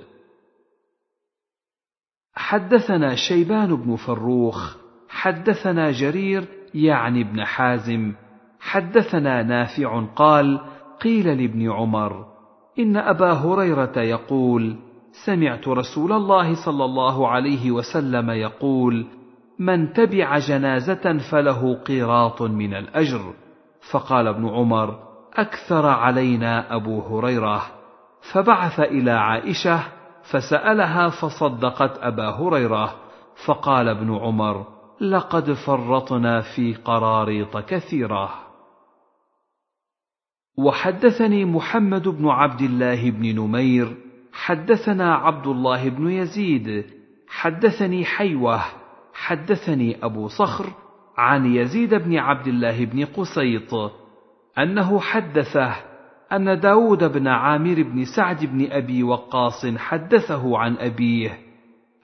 حدثنا شيبان بن فروخ حدثنا جرير يعني ابن حازم حدثنا نافع قال قيل لابن عمر إن أبا هريرة يقول سمعت رسول الله صلى الله عليه وسلم يقول من تبع جنازة فله قيراط من الأجر. فقال ابن عمر أكثر علينا أبو هريرة. فبعث إلى عائشة فسألها فصدقت أبا هريرة فقال ابن عمر لقد فرطنا في قراريط كثيرة. وحدثني محمد بن عبد الله بن نمير حدثنا عبد الله بن يزيد حدثني حيوة حدثني أبو صخر عن يزيد بن عبد الله بن قسيط أنه حدثه أن داود بن عامر بن سعد بن أبي وقاص حدثه عن أبيه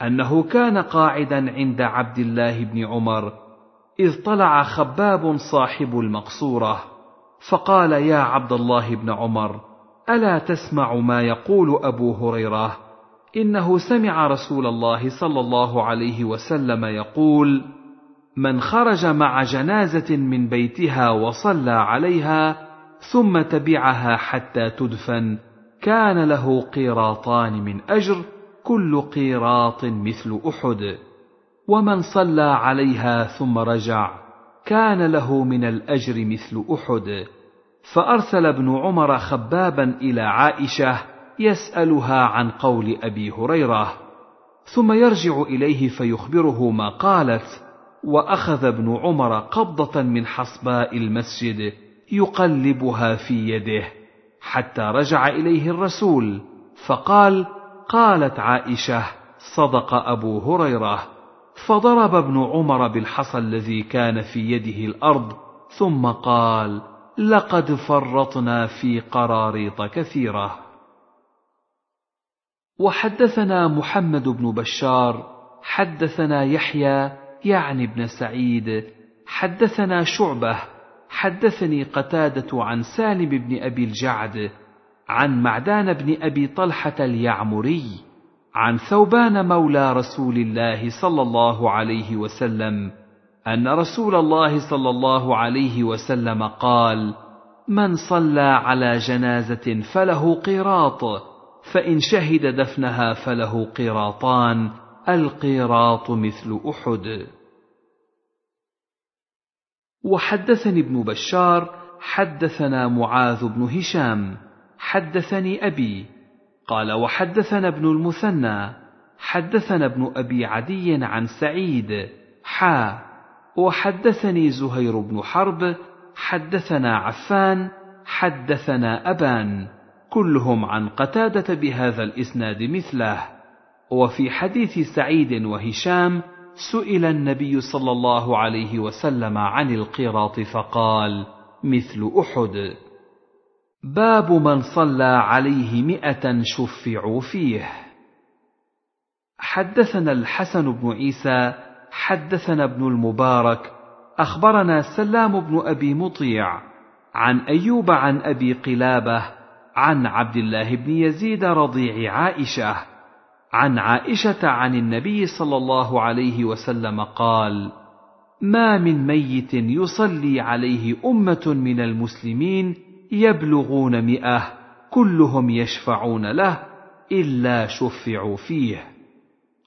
أنه كان قاعدا عند عبد الله بن عمر إذ طلع خباب صاحب المقصورة فقال يا عبد الله بن عمر ألا تسمع ما يقول أبو هريرة؟ إنه سمع رسول الله صلى الله عليه وسلم يقول من خرج مع جنازة من بيتها وصلى عليها ثم تبعها حتى تدفن. كان له قيراطان من أجر كل قيراط مثل أحد. ومن صلى عليها ثم رجع كان له من الأجر مثل أحد. فأرسل ابن عمر خبابا إلى عائشة يسألها عن قول أبي هريرة. ثم يرجع إليه فيخبره ما قالت وأخذ ابن عمر قبضة من حصباء المسجد. يقلبها في يده حتى رجع إليه الرسول فقال قالت عائشة صدق أبو هريرة. فضرب ابن عمر بالحصى الذي كان في يده الأرض ثم قال لقد فرطنا في قراريط كثيرة. وحدثنا محمد بن بشار حدثنا يحيى يعني ابن سعيد حدثنا شعبة حدثني قتادة عن سالم بن أبي الجعد عن معدان بن أبي طلحة اليعمري عن ثوبان مولى رسول الله صلى الله عليه وسلم أن رسول الله صلى الله عليه وسلم قال من صلى على جنازة فله قيراط فإن شهد دفنها فله قيراطان القيراط مثل أحد. وحدثني ابن بشار حدثنا معاذ بن هشام حدثني أبي قال وحدثنا ابن المثنى حدثنا ابن أبي عدي عن سعيد حا وحدثني زهير بن حرب حدثنا عفان حدثنا أبان كلهم عن قتادة بهذا الإسناد مثله. وفي حديث سعيد وهشام سئل النبي صلى الله عليه وسلم عن القراط فقال مثل أحد. باب من صلى عليه مئة شفعوا فيه. حدثنا الحسن بن عيسى حدثنا ابن المبارك أخبرنا سلام بن أبي مطيع عن أيوب عن أبي قلابة عن عبد الله بن يزيد رضيع عائشة عن عائشة عن النبي صلى الله عليه وسلم قال ما من ميت يصلي عليه أمة من المسلمين يبلغون مئة كلهم يشفعون له إلا شفعوا فيه.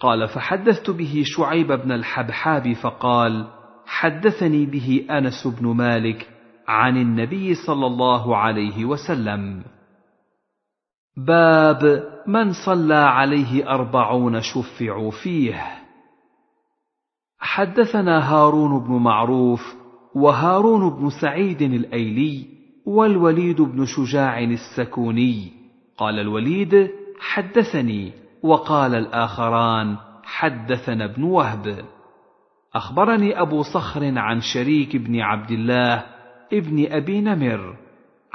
قال فحدثت به شعيب بن الحبحاب فقال حدثني به أنس بن مالك عن النبي صلى الله عليه وسلم. باب من صلى عليه أربعون شفعوا فيه. حدثنا هارون بن معروف وهارون بن سعيد الأيلي والوليد بن شجاع السكوني. قال الوليد حدثني. وقال الآخران حدثنا ابن وهب. أخبرني أبو صخر عن شريك بن عبد الله ابن أبي نمر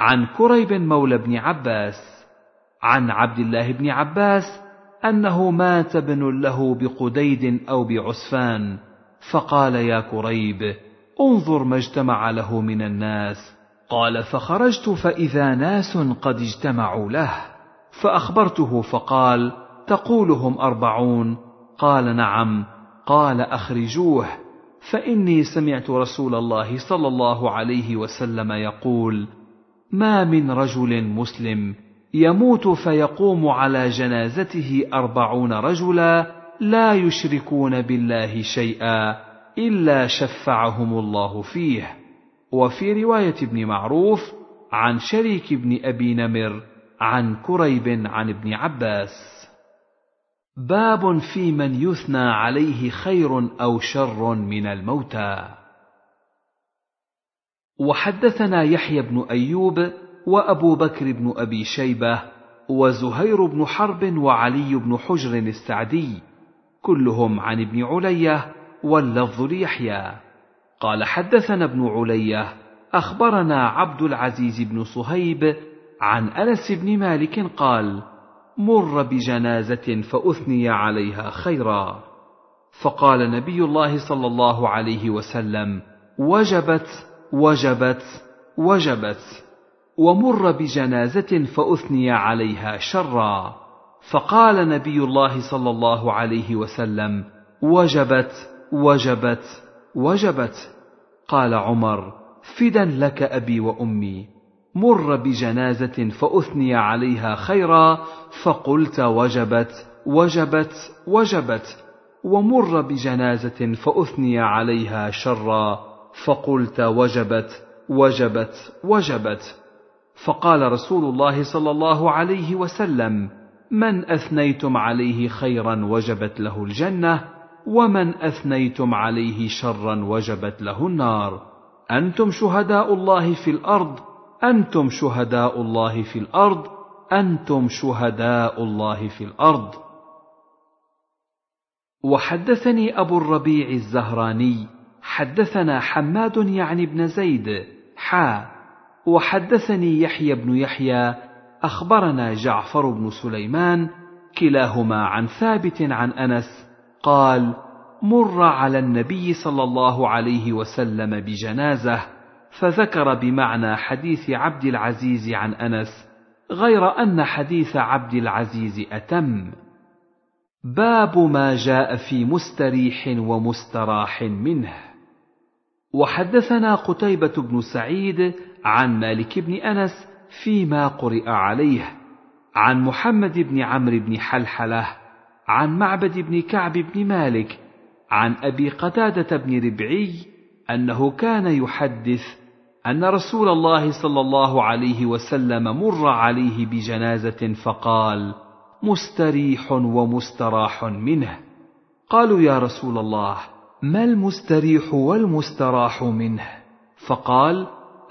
عن كريب مولى بن عباس. عن عبد الله بن عباس أنه مات ابن له بقديد أو بعسفان فقال يا كريب انظر ما اجتمع له من الناس. قال فخرجت فإذا ناس قد اجتمعوا له. فأخبرته فقال تقولهم أربعون؟ قال نعم. قال أخرجوه. فإني سمعت رسول الله صلى الله عليه وسلم يقول ما من رجل مسلم يموت فيقوم على جنازته أربعون رجلا لا يشركون بالله شيئا إلا شفعهم الله فيه. وفي رواية ابن معروف عن شريك بن أبي نمر عن كريب عن ابن عباس. باب في من يثنى عليه خير أو شر من الموتى. وحدثنا يحيى بن أيوب وأبو بكر بن أبي شيبة وزهير بن حرب وعلي بن حجر السعدي كلهم عن ابن علية واللفظ ليحيى. قال حدثنا ابن علية أخبرنا عبد العزيز بن صهيب عن أنس بن مالك قال مر بجنازة فأثني عليها خيرا. فقال نبي الله صلى الله عليه وسلم وجبت وجبت وجبت. ومر بجنازة فأثني عليها شرا. فقال نبي الله صلى الله عليه وسلم وجبت وجبت وجبت. قال عمر فدا لك أبي وأمي. مر بجنازة فأثني عليها خيرا فقلت وجبت وجبت وجبت. ومر بجنازة فأثني عليها شرا فقلت وجبت وجبت وجبت. فقال رسول الله صلى الله عليه وسلم من أثنيتم عليه خيرا وجبت له الجنة ومن أثنيتم عليه شرا وجبت له النار. أنتم شهداء الله في الأرض أنتم شهداء الله في الأرض أنتم شهداء الله في الأرض. وحدثني أبو الربيع الزهراني حدثنا حماد يعني بن زيد حا وحدثني يحيى بن يحيى أخبرنا جعفر بن سليمان كلاهما عن ثابت عن أنس قال مر على النبي صلى الله عليه وسلم بجنازة فذكر بمعنى حديث عبد العزيز عن أنس غير أن حديث عبد العزيز أتم. باب ما جاء في مستريح ومستراح منه. وحدثنا قتيبة بن سعيد عن مالك بن أنس فيما قرئ عليه عن محمد بن عمرو بن حلحلة عن معبد بن كعب بن مالك عن أبي قتادة بن ربعي أنه كان يحدث أن رسول الله صلى الله عليه وسلم مر عليه بجنازة فقال مستريح ومستراح منه. قالوا يا رسول الله ما المستريح والمستراح منه؟ فقال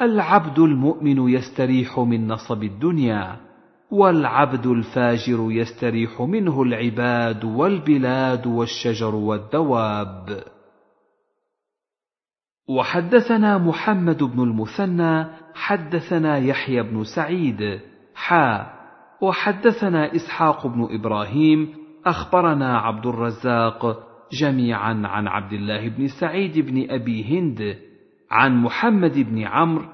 العبد المؤمن يستريح من نصب الدنيا والعبد الفاجر يستريح منه العباد والبلاد والشجر والدواب. وحدثنا محمد بن المثنى حدثنا يحيى بن سعيد حا. وحدثنا إسحاق بن إبراهيم أخبرنا عبد الرزاق جميعا عن عبد الله بن سعيد بن أبي هند عن محمد بن عمرو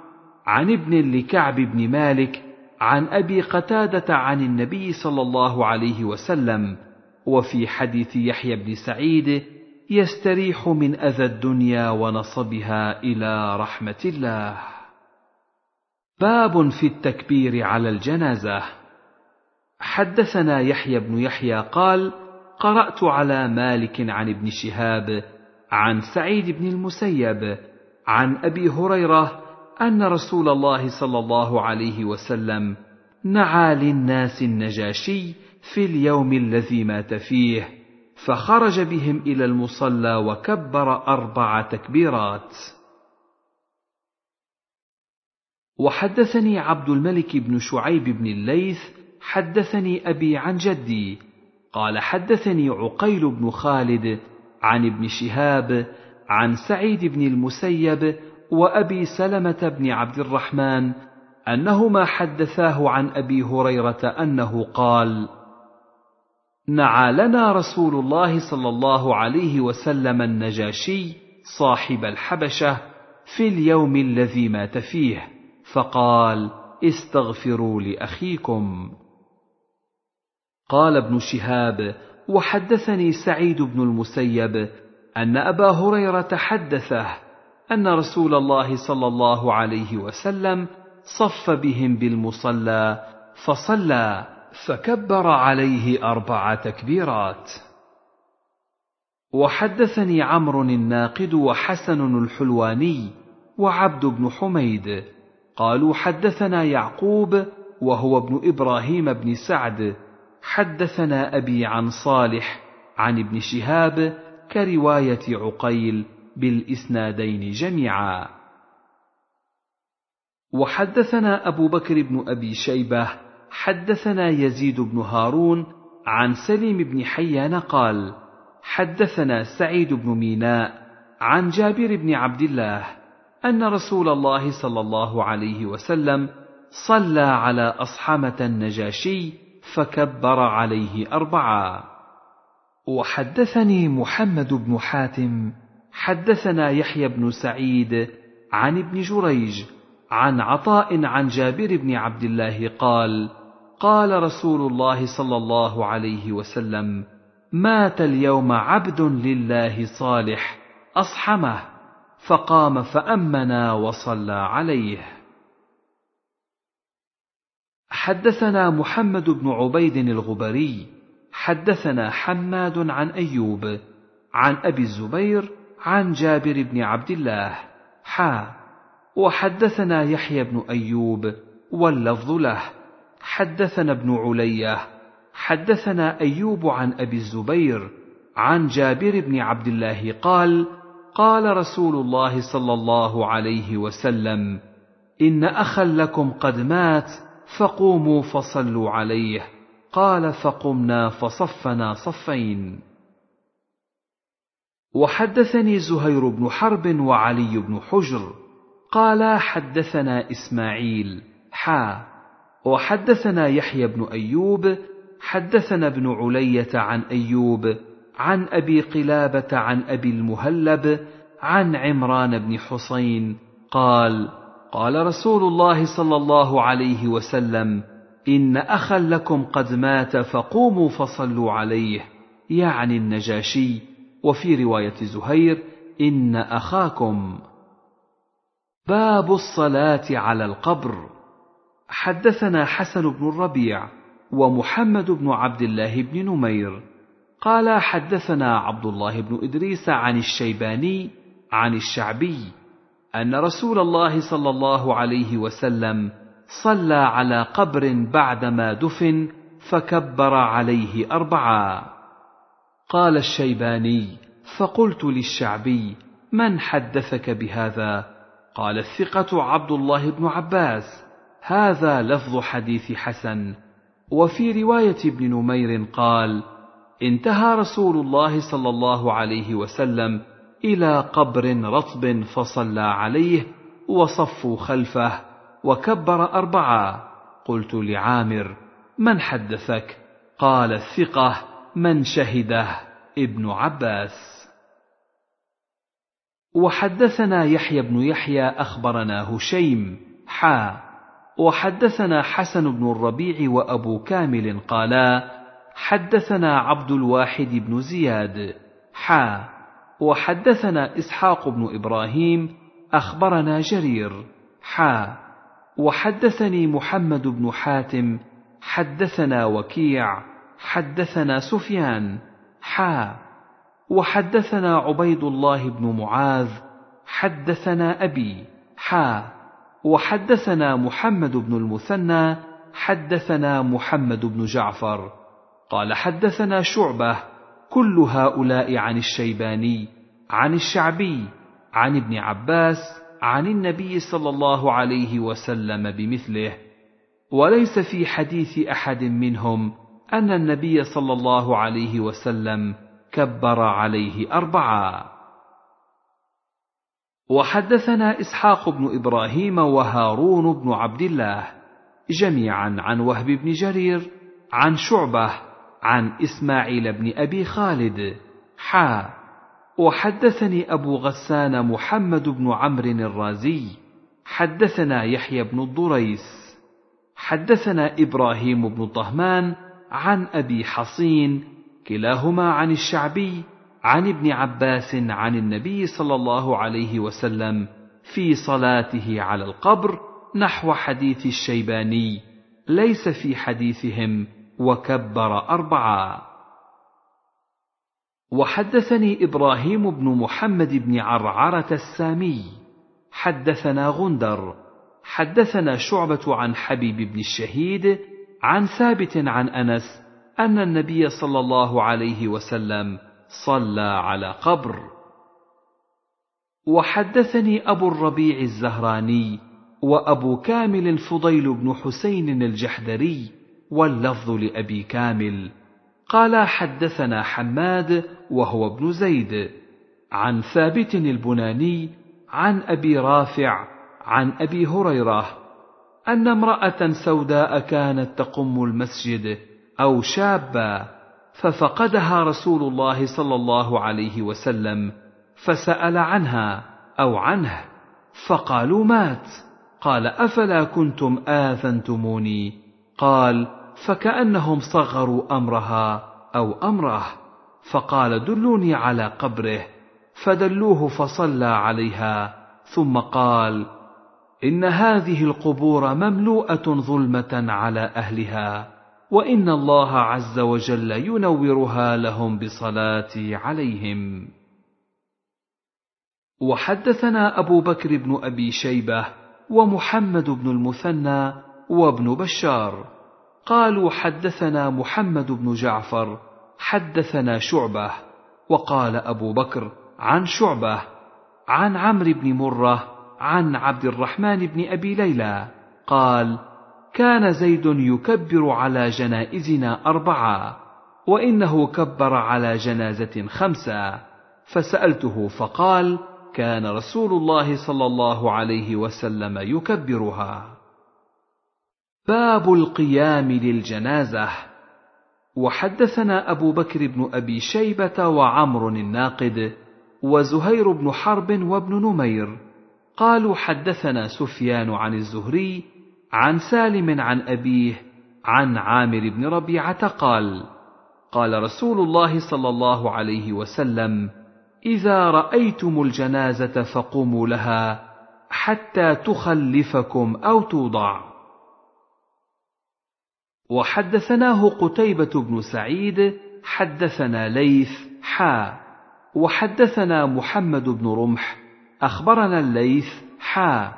عن ابن لكعب بن مالك عن أبي قتادة عن النبي صلى الله عليه وسلم وفي حديث يحيى بن سعيد يستريح من أذى الدنيا ونصبها إلى رحمة الله. باب في التكبير على الجنازة. حدثنا يحيى بن يحيى قال قرأت على مالك عن ابن شهاب عن سعيد بن المسيب عن أبي هريرة أن رسول الله صلى الله عليه وسلم نعى للناس النجاشي في اليوم الذي مات فيه فخرج بهم إلى المصلى وكبر أربع تكبيرات. وحدثني عبد الملك بن شعيب بن الليث حدثني أبي عن جدي قال حدثني عقيل بن خالد عن ابن شهاب عن سعيد بن المسيب وأبي سلمة بن عبد الرحمن انهما حدثاه عن أبي هريرة أنه قال نعى لنا رسول الله صلى الله عليه وسلم النجاشي صاحب الحبشة في اليوم الذي مات فيه فقال استغفروا لأخيكم قال ابن شهاب وحدثني سعيد بن المسيب أن أبا هريرة حدثه أن رسول الله صلى الله عليه وسلم صف بهم بالمصلى فصلى فكبر عليه أربع تكبيرات. وحدثني عمرو الناقد وحسن الحلواني وعبد بن حميد قالوا حدثنا يعقوب وهو ابن إبراهيم بن سعد حدثنا أبي عن صالح عن ابن شهاب كرواية عقيل بالإسنادين جميعا. وحدثنا أبو بكر بن أبي شيبة حدثنا يزيد بن هارون عن سليم بن حيان قال حدثنا سعيد بن ميناء عن جابر بن عبد الله أن رسول الله صلى الله عليه وسلم صلى على اصحمه النجاشي فكبر عليه أربعا. وحدثني محمد بن حاتم حدثنا يحيى بن سعيد عن ابن جريج عن عطاء عن جابر بن عبد الله قال قال رسول الله صلى الله عليه وسلم مات اليوم عبد لله صالح أصحمه فقام فامنا وصلى عليه. حدثنا محمد بن عبيد الغبري حدثنا حماد عن أيوب عن أبي الزبير عن جابر بن عبد الله. حا. وحدثنا يحيى بن أيوب واللفظ له. حدثنا ابن علية. حدثنا أيوب عن أبي الزبير عن جابر بن عبد الله قال قال رسول الله صلى الله عليه وسلم إن أخا لكم قد مات فقوموا فصلوا عليه. قال فقمنا فصفنا صفين. وحدثني زهير بن حرب وعلي بن حجر. قالا حدثنا إسماعيل. حا. وحدثنا يحيى بن أيوب. حدثنا ابن علية عن أيوب عن أبي قلابة عن أبي المهلب عن عمران بن حسين قال قال رسول الله صلى الله عليه وسلم إن أخا لكم قد مات فقوموا فصلوا عليه. يعني النجاشي. وفي رواية زهير إن أخاكم باب الصلاة على القبر. حدثنا حسن بن الربيع ومحمد بن عبد الله بن نمير. قال حدثنا عبد الله بن إدريس عن الشيباني عن الشعبي أن رسول الله صلى الله عليه وسلم صلى على قبر بعدما دفن فكبر عليه اربعا قال الشيباني فقلت للشعبي من حدثك بهذا؟ قال الثقة عبد الله بن عباس. هذا لفظ حديث حسن. وفي رواية ابن نمير قال انتهى رسول الله صلى الله عليه وسلم إلى قبر رطب فصلى عليه وصفوا خلفه وكبر اربعا قلت لعامر من حدثك؟ قال الثقة من شهده ابن عباس. وحدثنا يحيى بن يحيى أخبرنا هشيم حا. وحدثنا حسن بن الربيع وأبو كامل قالا حدثنا عبد الواحد بن زياد حا. وحدثنا إسحاق بن إبراهيم أخبرنا جرير حا. وحدثني محمد بن حاتم حدثنا وكيع حدثنا سفيان حا. وحدثنا عبيد الله بن معاذ حدثنا أبي حا. وحدثنا محمد بن المثنى حدثنا محمد بن جعفر. قال حدثنا شعبة كل هؤلاء عن الشيباني عن الشعبي عن ابن عباس عن النبي صلى الله عليه وسلم بمثله. وليس في حديث أحد منهم أن النبي صلى الله عليه وسلم كبر عليه اربعا وحدثنا إسحاق بن إبراهيم وهارون بن عبد الله جميعا عن وهب بن جرير عن شعبة عن إسماعيل بن أبي خالد. حا. وحدثني أبو غسان محمد بن عمرو الرازي. حدثنا يحيى بن الضريس. حدثنا إبراهيم بن طهمان عن أبي حصين كلاهما عن الشعبي عن ابن عباس عن النبي صلى الله عليه وسلم في صلاته على القبر نحو حديث الشيباني ليس في حديثهم وكبر أربعا. وحدثني إبراهيم بن محمد بن عرعرة السامي. حدثنا غندر. حدثنا شعبة عن حبيب بن الشهيد عن ثابت عن أنس أن النبي صلى الله عليه وسلم صلى على قبر. وحدثني أبو الربيع الزهراني وأبو كامل فضيل بن حسين الجحدري واللفظ لأبي كامل. قال حدثنا حماد وهو ابن زيد عن ثابت البناني عن أبي رافع عن أبي هريرة أن امرأة سوداء كانت تقم المسجد أو شابة ففقدها رسول الله صلى الله عليه وسلم فسأل عنها أو عنه فقالوا مات. قال أفلا كنتم اذنتموني قال فكأنهم صغروا أمرها أو أمره. فقال دلوني على قبره. فدلوه فصلى عليها ثم قال إن هذه القبور مملوءة ظلمة على أهلها وإن الله عز وجل ينورها لهم بصلاتي عليهم. وحدثنا أبو بكر بن أبي شيبة ومحمد بن المثنى وابن بشار. قالوا حدثنا محمد بن جعفر حدثنا شعبة وقال أبو بكر عن شعبة عن عمرو بن مرة عن عبد الرحمن بن أبي ليلى قال كان زيد يكبر على جنائزنا اربعا وإنه كبر على جنازة خمسا فسألته فقال كان رسول الله صلى الله عليه وسلم يكبرها. باب القيام للجنازة. وحدثنا أبو بكر بن أبي شيبة وعمر الناقد وزهير بن حرب وابن نمير قالوا حدثنا سفيان عن الزهري عن سالم عن أبيه عن عامر بن ربيعة قال قال رسول الله صلى الله عليه وسلم إذا رأيتم الجنازة فقوموا لها حتى تخلفكم أو توضع. وحدثناه قتيبة بن سعيد حدثنا ليث حا وحدثنا محمد بن رمح أخبرنا الليث حا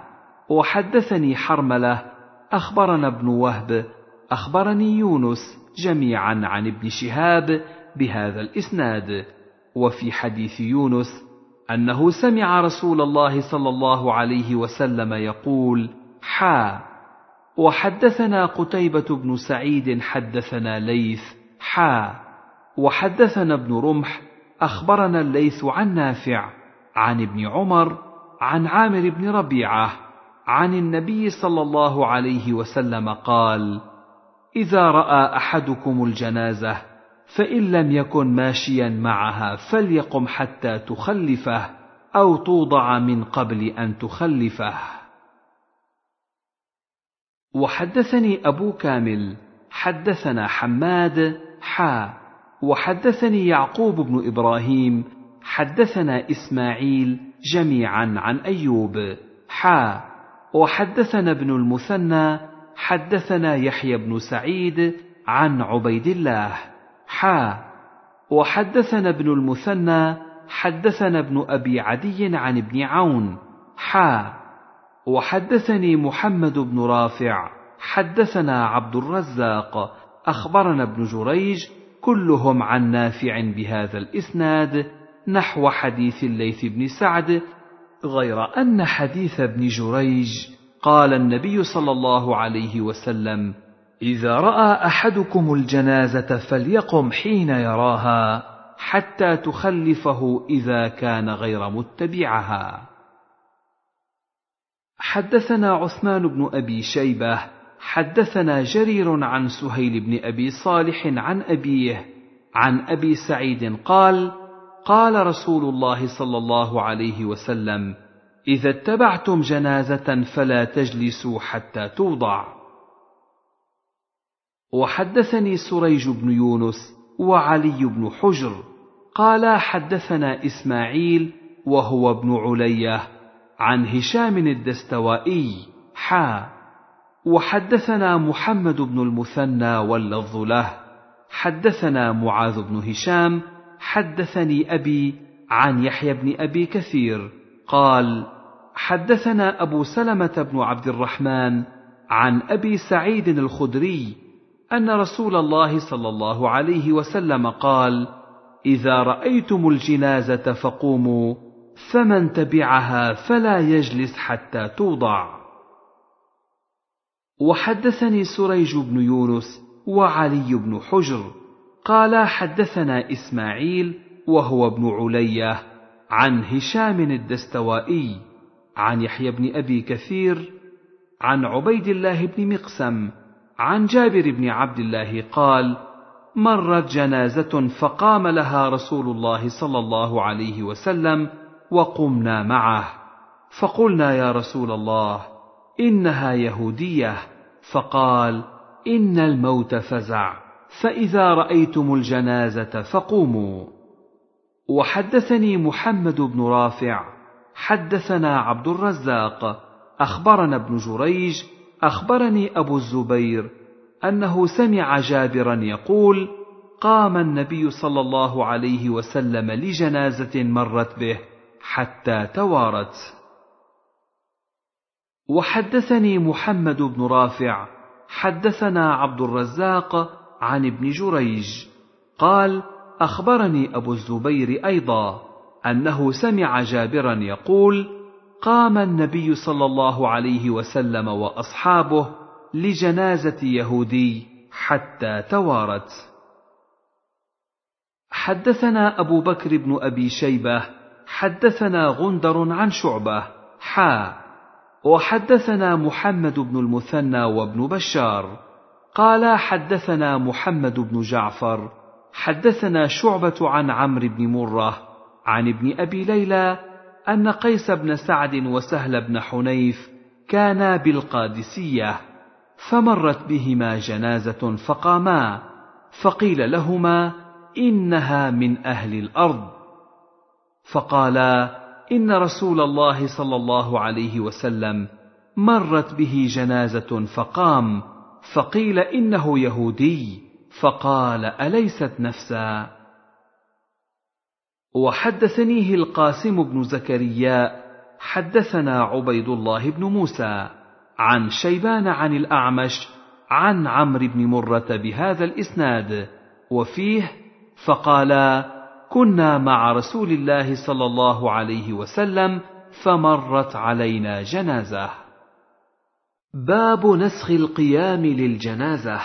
وحدثني حرملة أخبرنا ابن وهب أخبرني يونس جميعا عن ابن شهاب بهذا الإسناد. وفي حديث يونس أنه سمع رسول الله صلى الله عليه وسلم يقول حا. وحدثنا قتيبة بن سعيد حدثنا ليث حا. وحدثنا ابن رمح أخبرنا الليث عن نافع عن ابن عمر عن عامر بن ربيعة عن النبي صلى الله عليه وسلم قال: إذا رأى أحدكم الجنازة فإن لم يكن ماشيا معها فليقم حتى تخلفه أو توضع من قبل أن تخلفه. وحدثني أبو كامل حدثنا حماد حا وحدثني يعقوب بن إبراهيم حدثنا إسماعيل جميعا عن أيوب. حا. وحدثنا ابن المثنى حدثنا يحيى بن سعيد عن عبيد الله. حا. وحدثنا ابن المثنى حدثنا ابن أبي عدي عن ابن عون. حا. وحدثني محمد بن رافع حدثنا عبد الرزاق. أخبرنا ابن جريج كلهم عن نافع بهذا الإسناد. نحو حديث الليث بن سعد غير أن حديث ابن جريج قال النبي صلى الله عليه وسلم إذا رأى أحدكم الجنازة فليقم حين يراها حتى تخلفه إذا كان غير متبعها. حدثنا عثمان بن أبي شيبة حدثنا جرير عن سهيل بن أبي صالح عن أبيه عن أبي سعيد قال قال رسول الله صلى الله عليه وسلم إذا اتبعتم جنازة فلا تجلسوا حتى توضع. وحدثني سريج بن يونس وعلي بن حجر قالا حدثنا إسماعيل وهو ابن علية عن هشام الدستوائي حا. وحدثنا محمد بن المثنى واللفظ له. حدثنا معاذ بن هشام حدثني أبي عن يحيى بن أبي كثير قال حدثنا أبو سلمة بن عبد الرحمن عن أبي سعيد الخدري أن رسول الله صلى الله عليه وسلم قال إذا رأيتم الجنازة فقوموا فمن تبعها فلا يجلس حتى توضع. وحدثني سريج بن يونس وعلي بن حجر قال حدثنا إسماعيل وهو ابن علية عن هشام الدستوائي عن يحيى بن أبي كثير عن عبيد الله بن مقسم عن جابر بن عبد الله قال مرت جنازة فقام لها رسول الله صلى الله عليه وسلم وقمنا معه. فقلنا يا رسول الله إنها يهودية. فقال إن الموت فزع. فإذا رأيتم الجنازة فقوموا. وحدثني محمد بن رافع حدثنا عبد الرزاق أخبرنا ابن جريج أخبرني أبو الزبير أنه سمع جابرا يقول قام النبي صلى الله عليه وسلم لجنازة مرت به حتى توارت. وحدثني محمد بن رافع حدثنا عبد الرزاق عن ابن جريج قال أخبرني أبو الزبير أيضا أنه سمع جابرا يقول قام النبي صلى الله عليه وسلم وأصحابه لجنازة يهودي حتى توارت. حدثنا أبو بكر بن أبي شيبة حدثنا غندر عن شعبة حا وحدثنا محمد بن المثنى وابن بشار. قال حدثنا محمد بن جعفر حدثنا شعبة عن عمرو بن مرة عن ابن أبي ليلى أن قيس بن سعد وسهل بن حنيف كانا بالقادسية فمرت بهما جنازة فقاما فقيل لهما إنها من أهل الأرض. فقالا إن رسول الله صلى الله عليه وسلم مرت به جنازة فقام فقيل إنه يهودي فقال أليست نفسا؟ وحدثنيه القاسم بن زكريا حدثنا عبيد الله بن موسى عن شيبان عن الأعمش عن عمرو بن مرة بهذا الإسناد وفيه فقالا كنا مع رسول الله صلى الله عليه وسلم فمرت علينا جنازة. باب نسخ القيام للجنازة.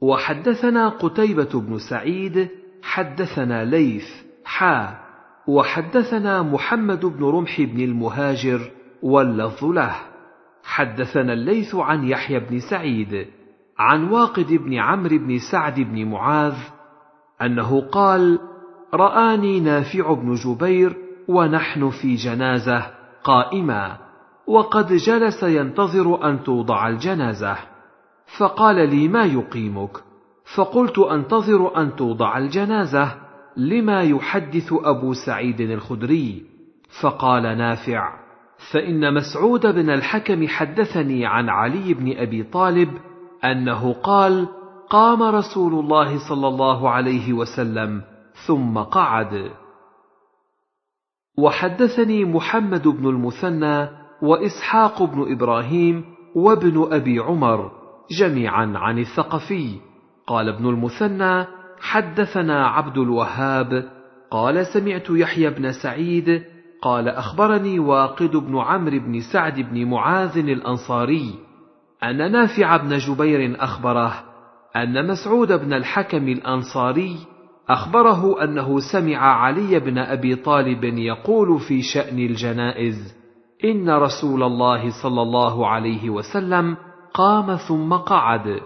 وحدثنا قتيبة بن سعيد حدثنا ليث حا. وحدثنا محمد بن رمح بن المهاجر واللفظ له. حدثنا الليث عن يحيى بن سعيد عن واقد بن عمرو بن سعد بن معاذ أنه قال رآني نافع بن جبير ونحن في جنازة قائما. وقد جلس ينتظر أن توضع الجنازة. فقال لي ما يقيمك؟ فقلت أنتظر أن توضع الجنازة لما يحدث أبو سعيد الخدري. فقال نافع. فإن مسعود بن الحكم حدثني عن علي بن أبي طالب أنه قال قام رسول الله صلى الله عليه وسلم ثم قعد. وحدثني محمد بن المثنى وإسحاق بن إبراهيم وابن أبي عمر جميعا عن الثقفي. قال ابن المثنى حدثنا عبد الوهاب. قال سمعت يحيى بن سعيد. قال أخبرني واقد بن عمرو بن سعد بن معاذ الأنصاري أن نافع بن جبير أخبره أن مسعود بن الحكم الأنصاري أخبره أنه سمع علي بن أبي طالب يقول في شأن الجنائز. إن رسول الله صلى الله عليه وسلم قام ثم قعد.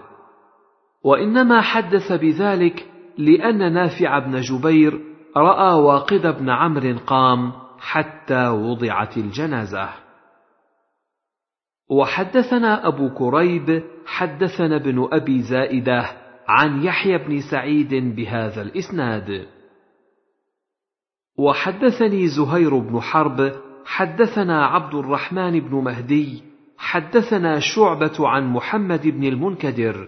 وإنما حدث بذلك لأن نافع بن جبير رأى واقد بن عمرو قام حتى وضعت الجنازة. وحدثنا أبو كريب حدثنا ابن أبي زائدة عن يحيى بن سعيد بهذا الإسناد. وحدثني زهير بن حرب حدثنا عبد الرحمن بن مهدي حدثنا شعبة عن محمد بن المنكدر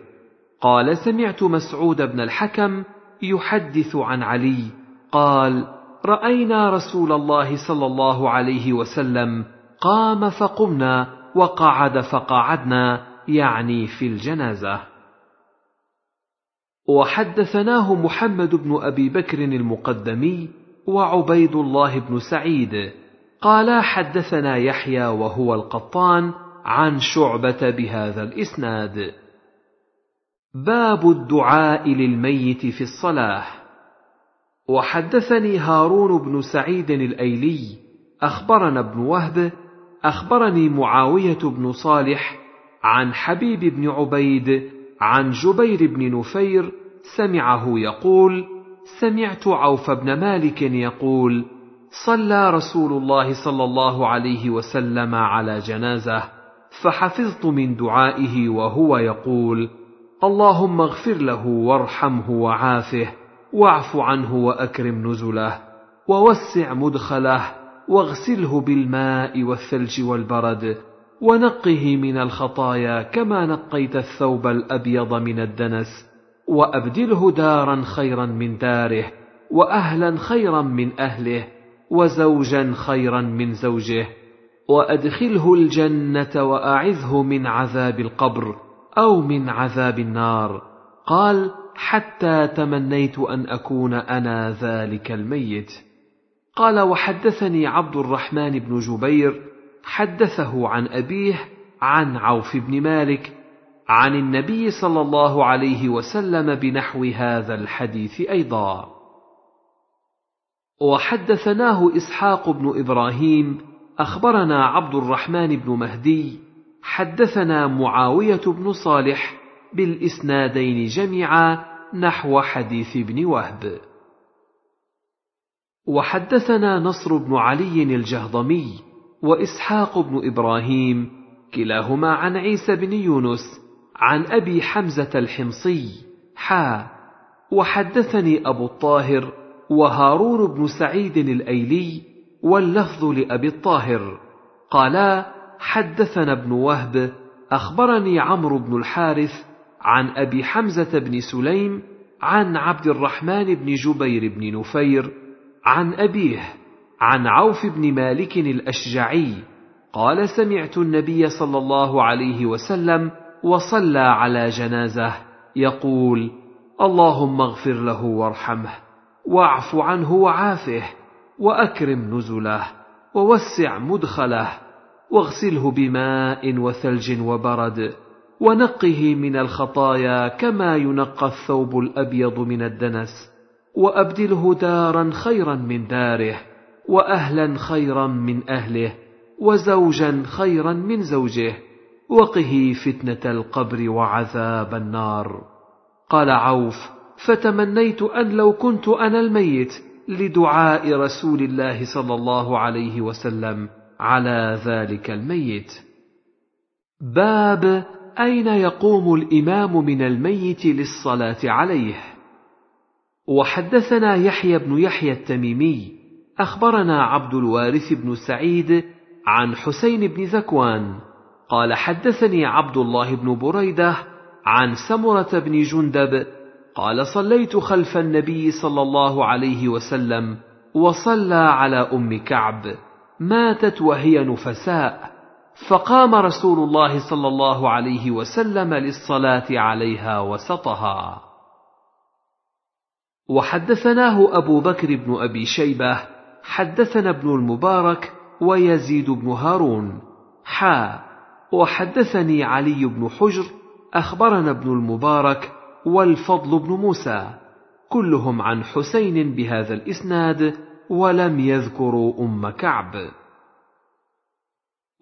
قال سمعت مسعود بن الحكم يحدث عن علي قال رأينا رسول الله صلى الله عليه وسلم قام فقمنا وقعد فقعدنا يعني في الجنازة. وحدثناه محمد بن أبي بكر المقدمي وعبيد الله بن سعيد قالا حدثنا يحيى وهو القطان عن شعبة بهذا الإسناد. باب الدعاء للميت في الصلاة. وحدثني هارون بن سعيد الأيلي أخبرنا ابن وهب أخبرني معاوية بن صالح عن حبيب بن عبيد عن جبير بن نفير سمعه يقول سمعت عوف بن مالك يقول صلى رسول الله صلى الله عليه وسلم على جنازة فحفظت من دعائه وهو يقول اللهم اغفر له وارحمه وعافه واعف عنه وأكرم نزله ووسع مدخله واغسله بالماء والثلج والبرد ونقه من الخطايا كما نقيت الثوب الأبيض من الدنس وأبدله دارا خيرا من داره واهلا خيرا من أهله وزوجا خيرا من زوجه وأدخله الجنة وأعذه من عذاب القبر أو من عذاب النار. قال حتى تمنيت أن أكون أنا ذلك الميت. قال وحدثني عبد الرحمن بن جبير حدثه عن أبيه عن عوف بن مالك عن النبي صلى الله عليه وسلم بنحو هذا الحديث أيضا. وحدثناه إسحاق بن إبراهيم أخبرنا عبد الرحمن بن مهدي حدثنا معاوية بن صالح بالإسنادين جميعا نحو حديث ابن وهب. وحدثنا نصر بن علي الجهضمي وإسحاق بن إبراهيم كلاهما عن عيسى بن يونس عن أبي حمزة الحمصي حا وحدثني أبو الطاهر وهارون بن سعيد الأيلي واللفظ لأبي الطاهر. قالا حدثنا ابن وهب أخبرني عمرو بن الحارث عن أبي حمزة بن سليم عن عبد الرحمن بن جبير بن نفير عن أبيه عن عوف بن مالك الأشجعي. قال سمعت النبي صلى الله عليه وسلم وصلى على جنازة يقول اللهم اغفر له وارحمه. واعف عنه وعافه وأكرم نزله ووسع مدخله واغسله بماء وثلج وبرد ونقه من الخطايا كما ينقى الثوب الأبيض من الدنس وأبدله دارا خيرا من داره وأهلا خيرا من أهله وزوجا خيرا من زوجه وقه فتنة القبر وعذاب النار. قال عوف فتمنيت أن لو كنت أنا الميت لدعاء رسول الله صلى الله عليه وسلم على ذلك الميت. باب أين يقوم الإمام من الميت للصلاة عليه؟ وحدثنا يحيى بن يحيى التميمي أخبرنا عبد الوارث بن سعيد عن حسين بن ذكوان قال حدثني عبد الله بن بريدة عن سمرة بن جندب قال صليت خلف النبي صلى الله عليه وسلم وصلى على أم كعب. ماتت وهي نفساء. فقام رسول الله صلى الله عليه وسلم للصلاة عليها وسطها. وحدثناه أبو بكر بن أبي شيبة حدثنا ابن المبارك ويزيد بن هارون. حا. وحدثني علي بن حجر أخبرنا ابن المبارك والفضل بن موسى. كلهم عن حسين بهذا الإسناد ولم يذكروا أم كعب.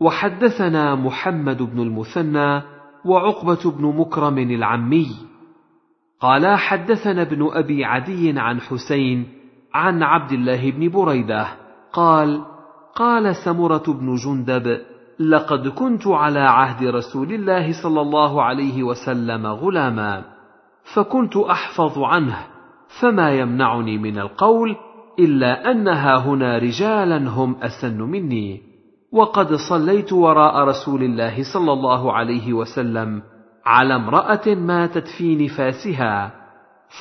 وحدثنا محمد بن المثنى وعقبة بن مكرم العمي. قالا حدثنا ابن أبي عدي عن حسين عن عبد الله بن بريدة. قال قال سمرة بن جندب لقد كنت على عهد رسول الله صلى الله عليه وسلم غلاما. فكنت أحفظ عنه فما يمنعني من القول إلا أنها هنا رجالا هم أسن مني. وقد صليت وراء رسول الله صلى الله عليه وسلم على امرأة ماتت في نفاسها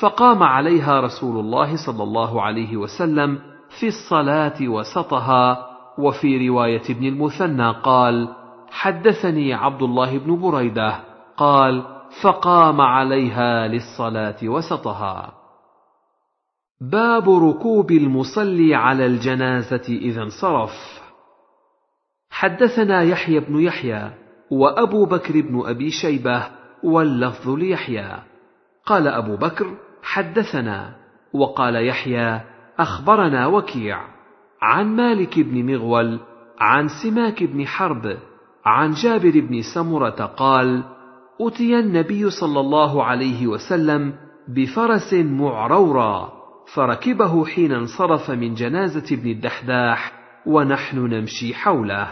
فقام عليها رسول الله صلى الله عليه وسلم في الصلاة وسطها وفي رواية ابن المثنى قال حدثني عبد الله بن بريدة قال فقام عليها للصلاة وسطها. باب ركوب المصلي على الجنازة إذا انصرف. حدثنا يحيى بن يحيى وأبو بكر بن أبي شيبة واللفظ ليحيى. قال أبو بكر حدثنا. وقال يحيى أخبرنا وكيع عن مالك بن مغول عن سماك بن حرب عن جابر بن سمرة قال اتي النبي صلى الله عليه وسلم بفرس معرورا فركبه حين انصرف من جنازة ابن الدحداح ونحن نمشي حوله.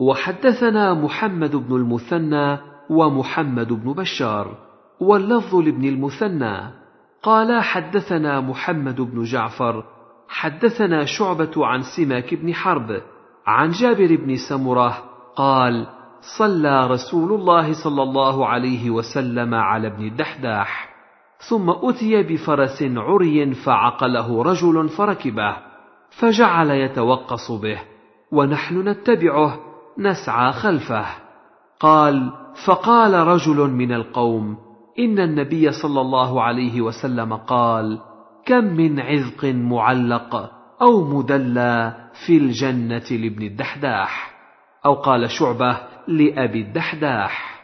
وحدثنا محمد بن المثنى ومحمد بن بشار واللفظ لابن المثنى. قالا حدثنا محمد بن جعفر حدثنا شعبة عن سماك بن حرب عن جابر بن سمرة قال صلى رسول الله صلى الله عليه وسلم على ابن الدحداح ثم أتي بفرس عري فعقله رجل فركبه فجعل يتوقص به ونحن نتبعه نسعى خلفه. قال فقال رجل من القوم إن النبي صلى الله عليه وسلم قال كم من عذق معلق أو مدلى في الجنة لابن الدحداح؟ أو قال شعبة لأبي الدحداح.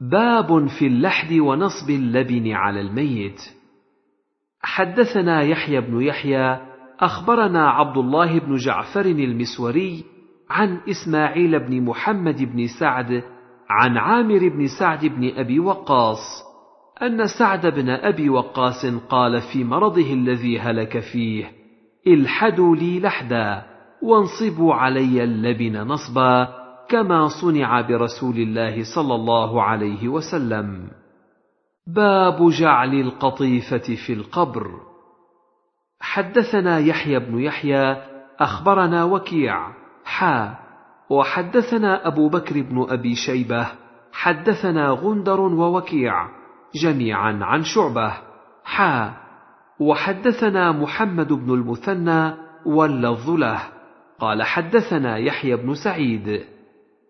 باب في اللحد ونصب اللبن على الميت. حدثنا يحيى بن يحيى أخبرنا عبد الله بن جعفر المسوري عن إسماعيل بن محمد بن سعد عن عامر بن سعد بن أبي وقاص أن سعد بن أبي وقاص قال في مرضه الذي هلك فيه الحدوا لي لحدا وانصبوا علي اللبن نصبا كما صنع برسول الله صلى الله عليه وسلم. باب جعل القطيفة في القبر. حدثنا يحيى بن يحيى أخبرنا وكيع حا. وحدثنا أبو بكر بن أبي شيبة حدثنا غندر ووكيع جميعا عن شعبة حا. وحدثنا محمد بن المثنى واللفظ له. قال حدثنا يحيى بن سعيد.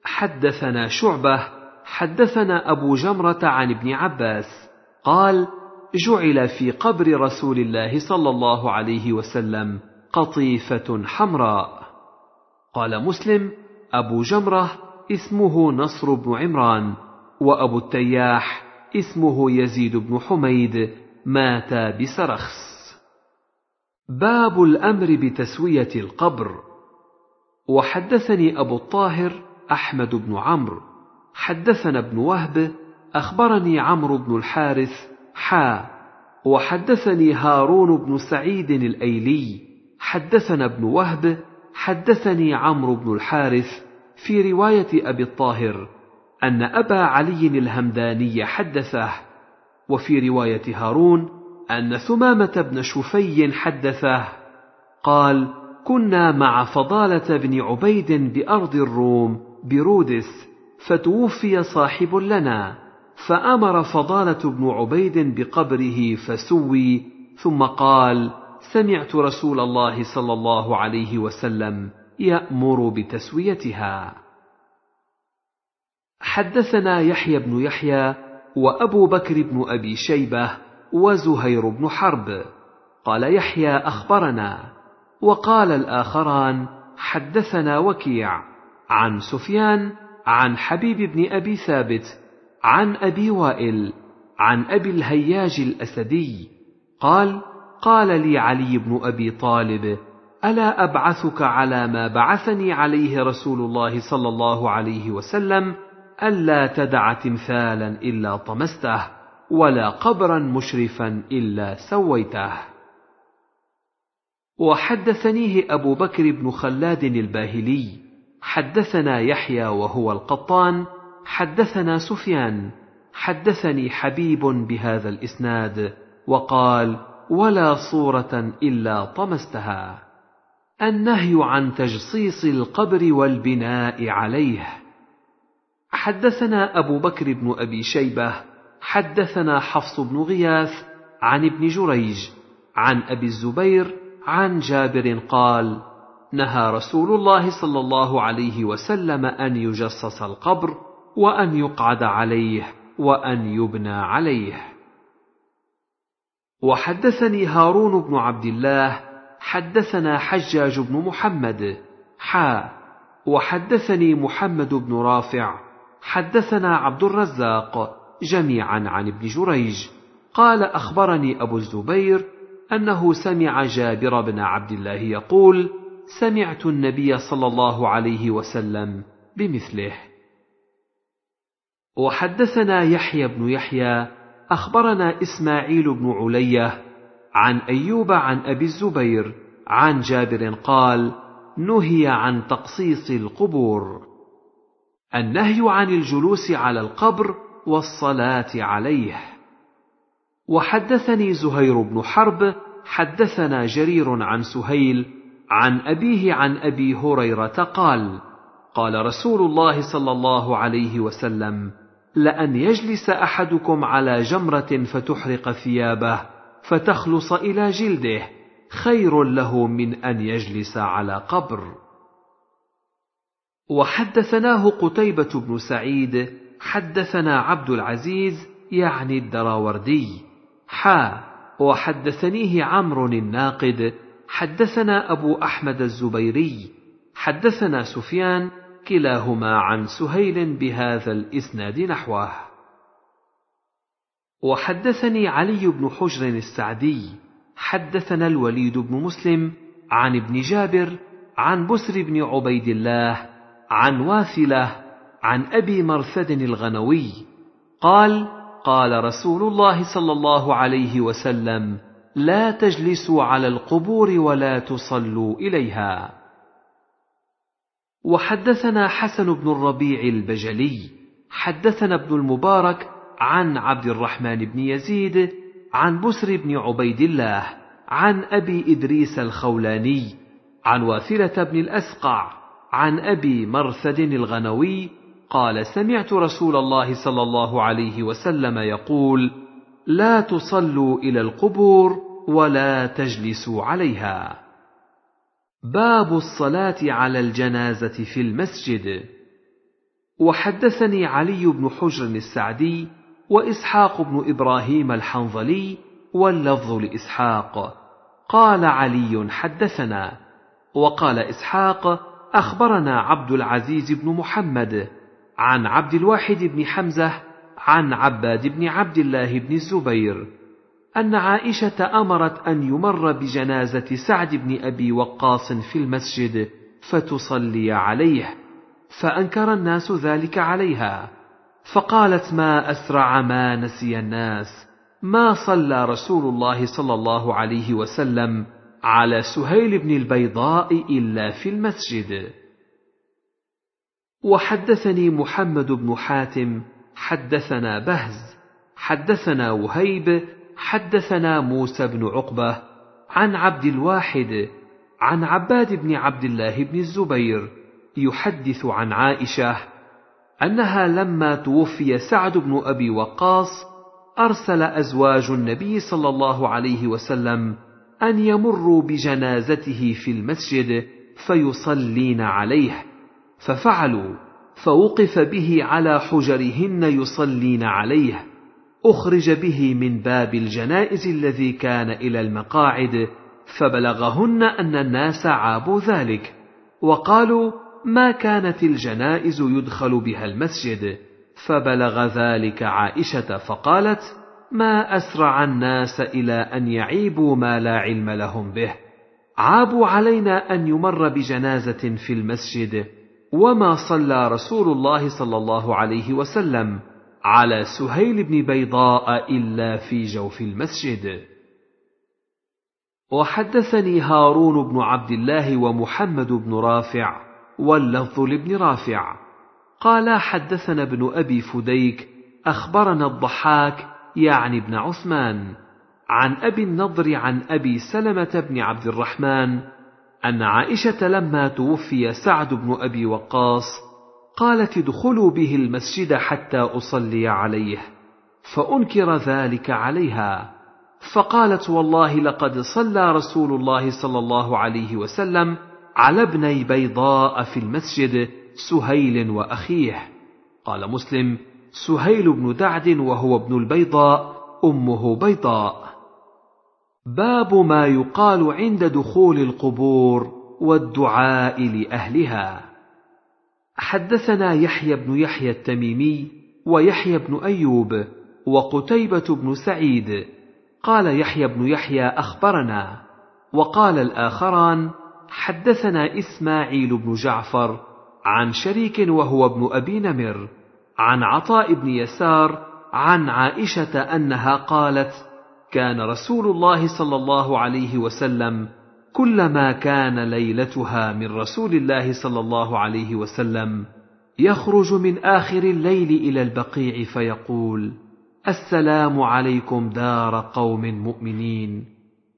حدثنا شعبة حدثنا أبو جمرة عن ابن عباس قال جعل في قبر رسول الله صلى الله عليه وسلم قطيفة حمراء. قال مسلم أبو جمرة اسمه نصر بن عمران وأبو التياح اسمه يزيد بن حميد مات بسرخس باب الأمر بتسوية القبر. وحدثني أبو الطاهر أحمد بن عمرو. حدثنا ابن وهب أخبرني عمرو بن الحارث حا. وحدثني هارون بن سعيد الأيلي. حدثنا ابن وهب حدثني عمرو بن الحارث في رواية أبي الطاهر أن أبا علي الهمداني حدثه. وفي رواية هارون أن ثمامة بن شفي حدثه. قال كنا مع فضالة بن عبيد بأرض الروم برودس فتوفي صاحب لنا فأمر فضالة بن عبيد بقبره فسوي ثم قال سمعت رسول الله صلى الله عليه وسلم يأمر بتسويتها. حدثنا يحيى بن يحيى وأبو بكر بن أبي شيبة وزهير بن حرب. قال يحيى أخبرنا وقال الآخران حدثنا وكيع. عن سفيان عن حبيب بن أبي ثابت عن أبي وائل عن أبي الهياج الأسدي. قال قال لي علي بن أبي طالب ألا أبعثك على ما بعثني عليه رسول الله صلى الله عليه وسلم ألا تدع تمثالا إلا طمسته ولا قبرا مشرفا إلا سويته. وحدثنيه أبو بكر بن خلاد الباهلي. حدثنا يحيى وهو القطان حدثنا سفيان حدثني حبيب بهذا الإسناد وقال ولا صورة إلا طمستها. النهي عن تجصيص القبر والبناء عليه. حدثنا أبو بكر بن أبي شيبة حدثنا حفص بن غياث عن ابن جريج عن أبي الزبير عن جابر قال نهى رسول الله صلى الله عليه وسلم أن يجصص القبر وأن يقعد عليه وأن يبنى عليه. وحدثني هارون بن عبد الله حدثنا حجاج بن محمد حا. وحدثني محمد بن رافع حدثنا عبد الرزاق جميعا عن ابن جريج. قال أخبرني أبو الزبير أنه سمع جابر بن عبد الله يقول سمعت النبي صلى الله عليه وسلم بمثله. وحدثنا يحيى بن يحيى أخبرنا إسماعيل بن علية عن أيوب عن أبي الزبير عن جابر قال نهي عن تقصيص القبور. النهي عن الجلوس على القبر والصلاة عليه. وحدثني زهير بن حرب حدثنا جرير عن سهيل عن أبيه عن أبي هريرة قال قال رسول الله صلى الله عليه وسلم لأن يجلس أحدكم على جمرة فتحرق ثيابه فتخلص إلى جلده خير له من أن يجلس على قبر. وحدثناه قتيبة بن سعيد حدثنا عبد العزيز يعني الدراوردي حا وحدثنيه عمرو الناقد حدثنا أبو أحمد الزبيري حدثنا سفيان كلاهما عن سهيل بهذا الإسناد نحوه. وحدثني علي بن حجر السعدي حدثنا الوليد بن مسلم عن ابن جابر عن بسر بن عبيد الله عن واثلة عن أبي مرثد الغنوي قال قال رسول الله صلى الله عليه وسلم لا تجلسوا على القبور ولا تصلوا إليها. وحدثنا حسن بن الربيع البجلي حدثنا ابن المبارك عن عبد الرحمن بن يزيد عن بسر بن عبيد الله عن أبي إدريس الخولاني عن واثلة بن الأسقع عن أبي مرثد الغنوي قال سمعت رسول الله صلى الله عليه وسلم يقول لا تصلوا إلى القبور ولا تجلسوا عليها. باب الصلاة على الجنازة في المسجد. وحدثني علي بن حجر السعدي وإسحاق بن إبراهيم الحنظلي واللفظ لإسحاق. قال علي حدثنا. وقال إسحاق أخبرنا عبد العزيز بن محمد عن عبد الواحد بن حمزة عن عباد بن عبد الله بن الزبير أن عائشة أمرت أن يمر بجنازة سعد بن أبي وقاص في المسجد فتصلي عليه فأنكر الناس ذلك عليها فقالت ما أسرع ما نسي الناس ما صلى رسول الله صلى الله عليه وسلم على سهيل بن البيضاء إلا في المسجد. وحدثني محمد بن حاتم حدثنا بهز حدثنا وهيب حدثنا موسى بن عقبة عن عبد الواحد عن عباد بن عبد الله بن الزبير يحدث عن عائشة أنها لما توفي سعد بن أبي وقاص أرسل أزواج النبي صلى الله عليه وسلم أن يمروا بجنازته في المسجد فيصلين عليه ففعلوا فوقف به على حجرهن يصلين عليه أخرج به من باب الجنائز الذي كان إلى المقاعد فبلغهن أن الناس عابوا ذلك وقالوا ما كانت الجنائز يدخل بها المسجد؟ فبلغ ذلك عائشة فقالت ما أسرع الناس إلى أن يعيبوا ما لا علم لهم به عابوا علينا أن يمر بجنازة في المسجد وما صلى رسول الله صلى الله عليه وسلم. على سهيل بن بيضاء إلا في جوف المسجد. وحدثني هارون بن عبد الله ومحمد بن رافع واللفظ لابن رافع. قالا حدثنا ابن أبي فديك أخبرنا الضحاك يعني ابن عثمان عن أبي النضر عن أبي سلمة بن عبد الرحمن أن عائشة لما توفي سعد بن أبي وقاص قالت ادخلوا به المسجد حتى أصلي عليه فأنكر ذلك عليها فقالت والله لقد صلى رسول الله صلى الله عليه وسلم على ابني بيضاء في المسجد سهيل وأخيه. قال مسلم سهيل بن دعد وهو ابن البيضاء أمه بيضاء. باب ما يقال عند دخول القبور والدعاء لأهلها. حدثنا يحيى بن يحيى التميمي ويحيى بن أيوب وقتيبة بن سعيد. قال يحيى بن يحيى أخبرنا وقال الآخران حدثنا إسماعيل بن جعفر عن شريك وهو ابن أبي نمر عن عطاء بن يسار عن عائشة أنها قالت كان رسول الله صلى الله عليه وسلم كلما كان ليلتها من رسول الله صلى الله عليه وسلم يخرج من آخر الليل إلى البقيع فيقول السلام عليكم دار قوم مؤمنين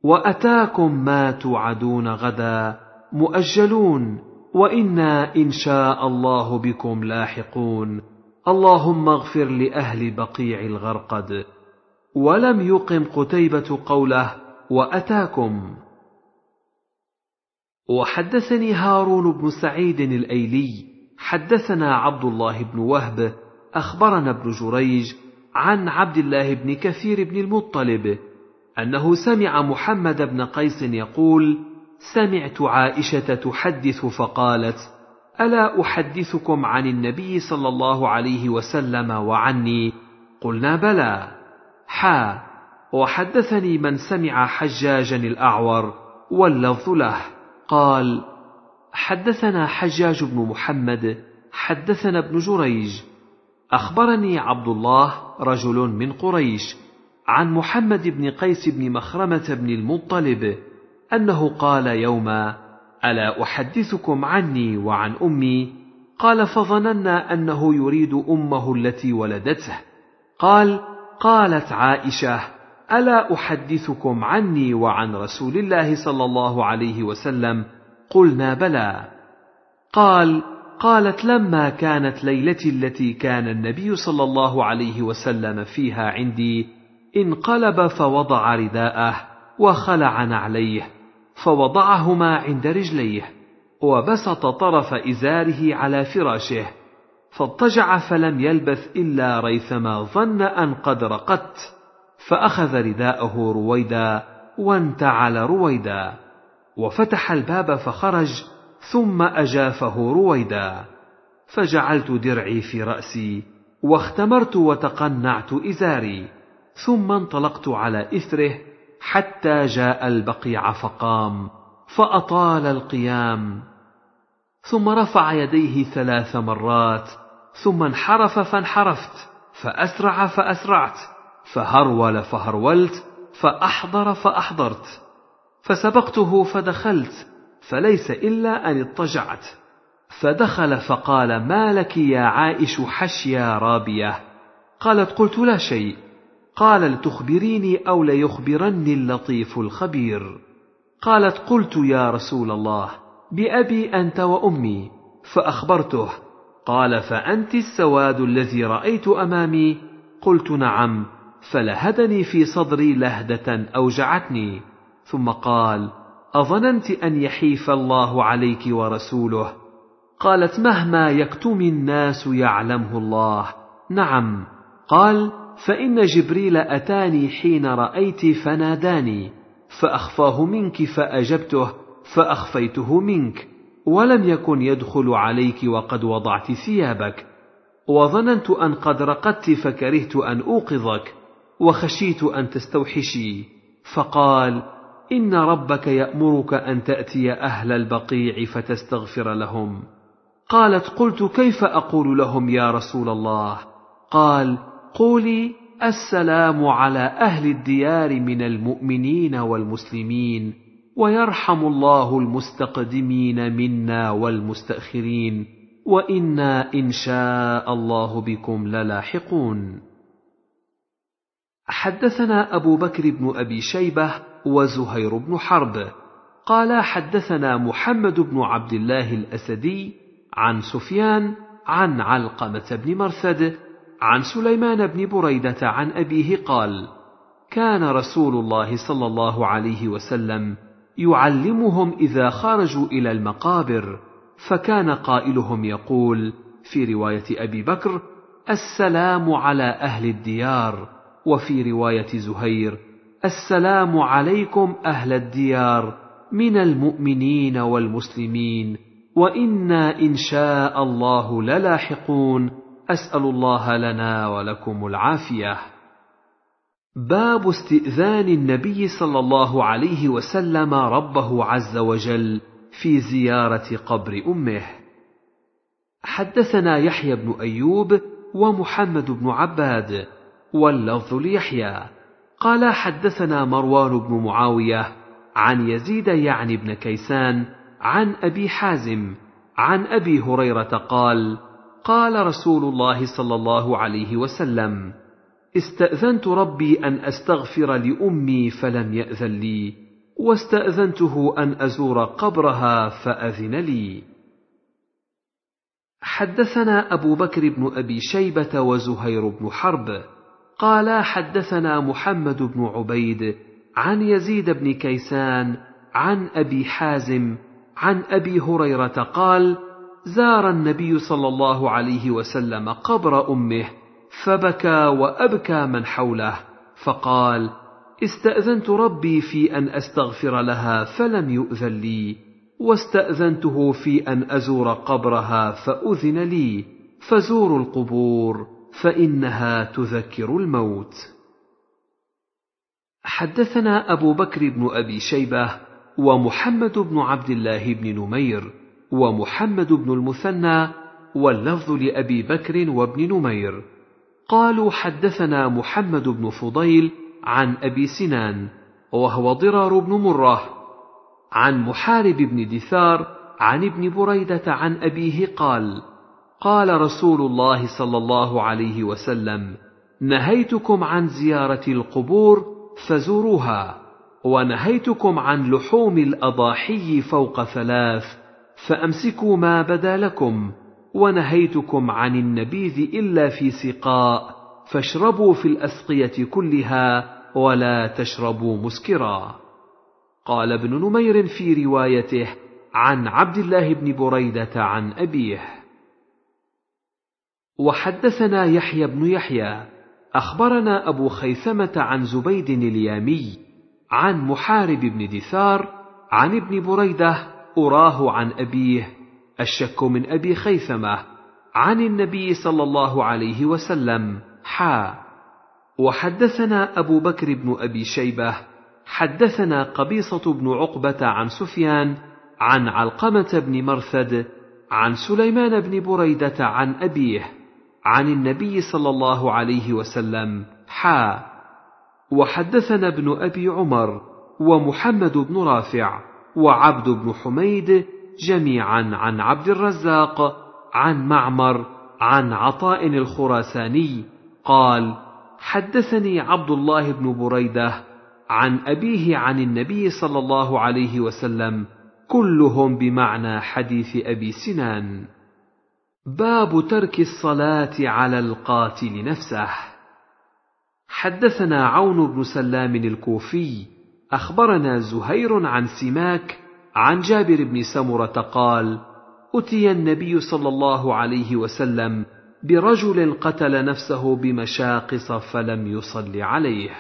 وأتاكم ما توعدون غدا مؤجلون وإنا إن شاء الله بكم لاحقون اللهم اغفر لأهل بقيع الغرقد. ولم يقم قتيبة قوله وأتاكم. وحدثني هارون بن سعيد الأيلي حدثنا عبد الله بن وهب أخبرنا ابن جريج عن عبد الله بن كثير بن المطلب أنه سمع محمد بن قيس يقول سمعت عائشة تحدث فقالت ألا أحدثكم عن النبي صلى الله عليه وسلم وعني؟ قلنا بلى. حا وحدثني من سمع حجاجا الأعور واللفظ له. قال حدثنا حجاج بن محمد حدثنا ابن جريج. أخبرني عبد الله رجل من قريش عن محمد بن قيس بن مخرمة بن المطلب أنه قال يوما ألا أحدثكم عني وعن أمي؟ قال فظننا أنه يريد أمه التي ولدته. قال قالت عائشة ألا أحدثكم عني وعن رسول الله صلى الله عليه وسلم؟ قلنا بلى. قال قالت لما كانت ليلتي التي كان النبي صلى الله عليه وسلم فيها عندي انقلب فوضع رداءه وخلع نعليه فوضعهما عند رجليه وبسط طرف إزاره على فراشه فاضطجع فلم يلبث إلا ريثما ظن أن قد رقدت. فأخذ رداءه رويدا وانتعل رويدا وفتح الباب فخرج ثم أجافه رويدا. فجعلت درعي في رأسي واختمرت وتقنعت إزاري ثم انطلقت على إثره حتى جاء البقيع فقام فأطال القيام. ثم رفع يديه ثلاث مرات ثم انحرف فانحرفت فأسرع فأسرعت. فهرول فهرولت فأحضر فأحضرت فسبقته فدخلت فليس إلا أن اضطجعت فدخل فقال ما لك يا عائش حشيا رابية؟ قالت قلت لا شيء قال لتخبريني أو ليخبرني اللطيف الخبير. قالت قلت يا رسول الله بأبي أنت وأمي فأخبرته قال فأنت السواد الذي رأيت أمامي؟ قلت نعم. فلهدني في صدري لهدة أوجعتني. ثم قال أظننت أن يحيف الله عليك ورسوله؟ قالت مهما يكتم الناس يعلمه الله. نعم. قال فإن جبريل أتاني حين رأيت فناداني فأخفاه منك فأجبته فأخفيته منك ولم يكن يدخل عليك وقد وضعت ثيابك. وظننت أن قد رقدت فكرهت أن أوقظك. وخشيت أن تستوحشي. فقال إن ربك يأمرك أن تأتي أهل البقيع فتستغفر لهم. قالت قلت كيف أقول لهم يا رسول الله؟ قال قولي السلام على أهل الديار من المؤمنين والمسلمين ويرحم الله المستقدمين منا والمستأخرين وإنا إن شاء الله بكم للاحقون. حدثنا أبو بكر بن أبي شيبة وزهير بن حرب. قال حدثنا محمد بن عبد الله الأسدي عن سفيان عن علقمة بن مرثد عن سليمان بن بريدة عن أبيه قال كان رسول الله صلى الله عليه وسلم يعلمهم إذا خرجوا إلى المقابر فكان قائلهم يقول في رواية أبي بكر السلام على أهل الديار. وفي رواية زهير السلام عليكم أهل الديار من المؤمنين والمسلمين وإنا إن شاء الله للاحقون أسأل الله لنا ولكم العافية. باب استئذان النبي صلى الله عليه وسلم ربه عز وجل في زيارة قبر أمه. حدثنا يحيى بن أيوب ومحمد بن عباد واللفظ ليحيى. قال حدثنا مروان بن معاوية عن يزيد يعني بن كيسان عن أبي حازم عن أبي هريرة قال قال رسول الله صلى الله عليه وسلم استأذنت ربي أن أستغفر لأمي فلم يأذن لي واستأذنته أن أزور قبرها فأذن لي. حدثنا أبو بكر بن أبي شيبة وزهير بن حرب قال حدثنا محمد بن عبيد عن يزيد بن كيسان عن أبي حازم عن أبي هريرة قال زار النبي صلى الله عليه وسلم قبر أمه فبكى وأبكى من حوله فقال استأذنت ربي في أن أستغفر لها فلم يؤذن لي واستأذنته في أن أزور قبرها فأذن لي فزوروا القبور. فإنها تذكر الموت. حدثنا أبو بكر بن أبي شيبة ومحمد بن عبد الله بن نمير ومحمد بن المثنى واللفظ لأبي بكر وابن نمير. قالوا حدثنا محمد بن فضيل عن أبي سنان وهو ضرار بن مرة. عن محارب بن دثار عن ابن بريدة عن أبيه قال قال رسول الله صلى الله عليه وسلم نهيتكم عن زيارة القبور فزوروها ونهيتكم عن لحوم الأضاحي فوق ثلاث فأمسكوا ما بدا لكم ونهيتكم عن النبيذ إلا في سقاء فاشربوا في الأسقية كلها ولا تشربوا مسكرا. قال ابن نمير في روايته عن عبد الله بن بريدة عن أبيه. وحدثنا يحيى بن يحيى أخبرنا أبو خيثمة عن زبيد اليامي عن محارب بن دثار عن ابن بريدة أراه عن أبيه الشك من أبي خيثمة عن النبي صلى الله عليه وسلم حا. وحدثنا أبو بكر بن أبي شيبة حدثنا قبيصة بن عقبة عن سفيان عن علقمة بن مرثد عن سليمان بن بريدة عن أبيه. عن النبي صلى الله عليه وسلم حا وحدثنا ابن أبي عمر ومحمد بن رافع وعبد بن حميد جميعا عن عبد الرزاق عن معمر عن عطاء الخراساني قال حدثني عبد الله بن بريدة عن أبيه عن النبي صلى الله عليه وسلم كلهم بمعنى حديث أبي سنان. باب ترك الصلاة على القاتل نفسه. حدثنا عون بن سلام الكوفي أخبرنا زهير عن سماك عن جابر بن سمرة قال أتي النبي صلى الله عليه وسلم برجل قتل نفسه بمشاقص فلم يصل عليه.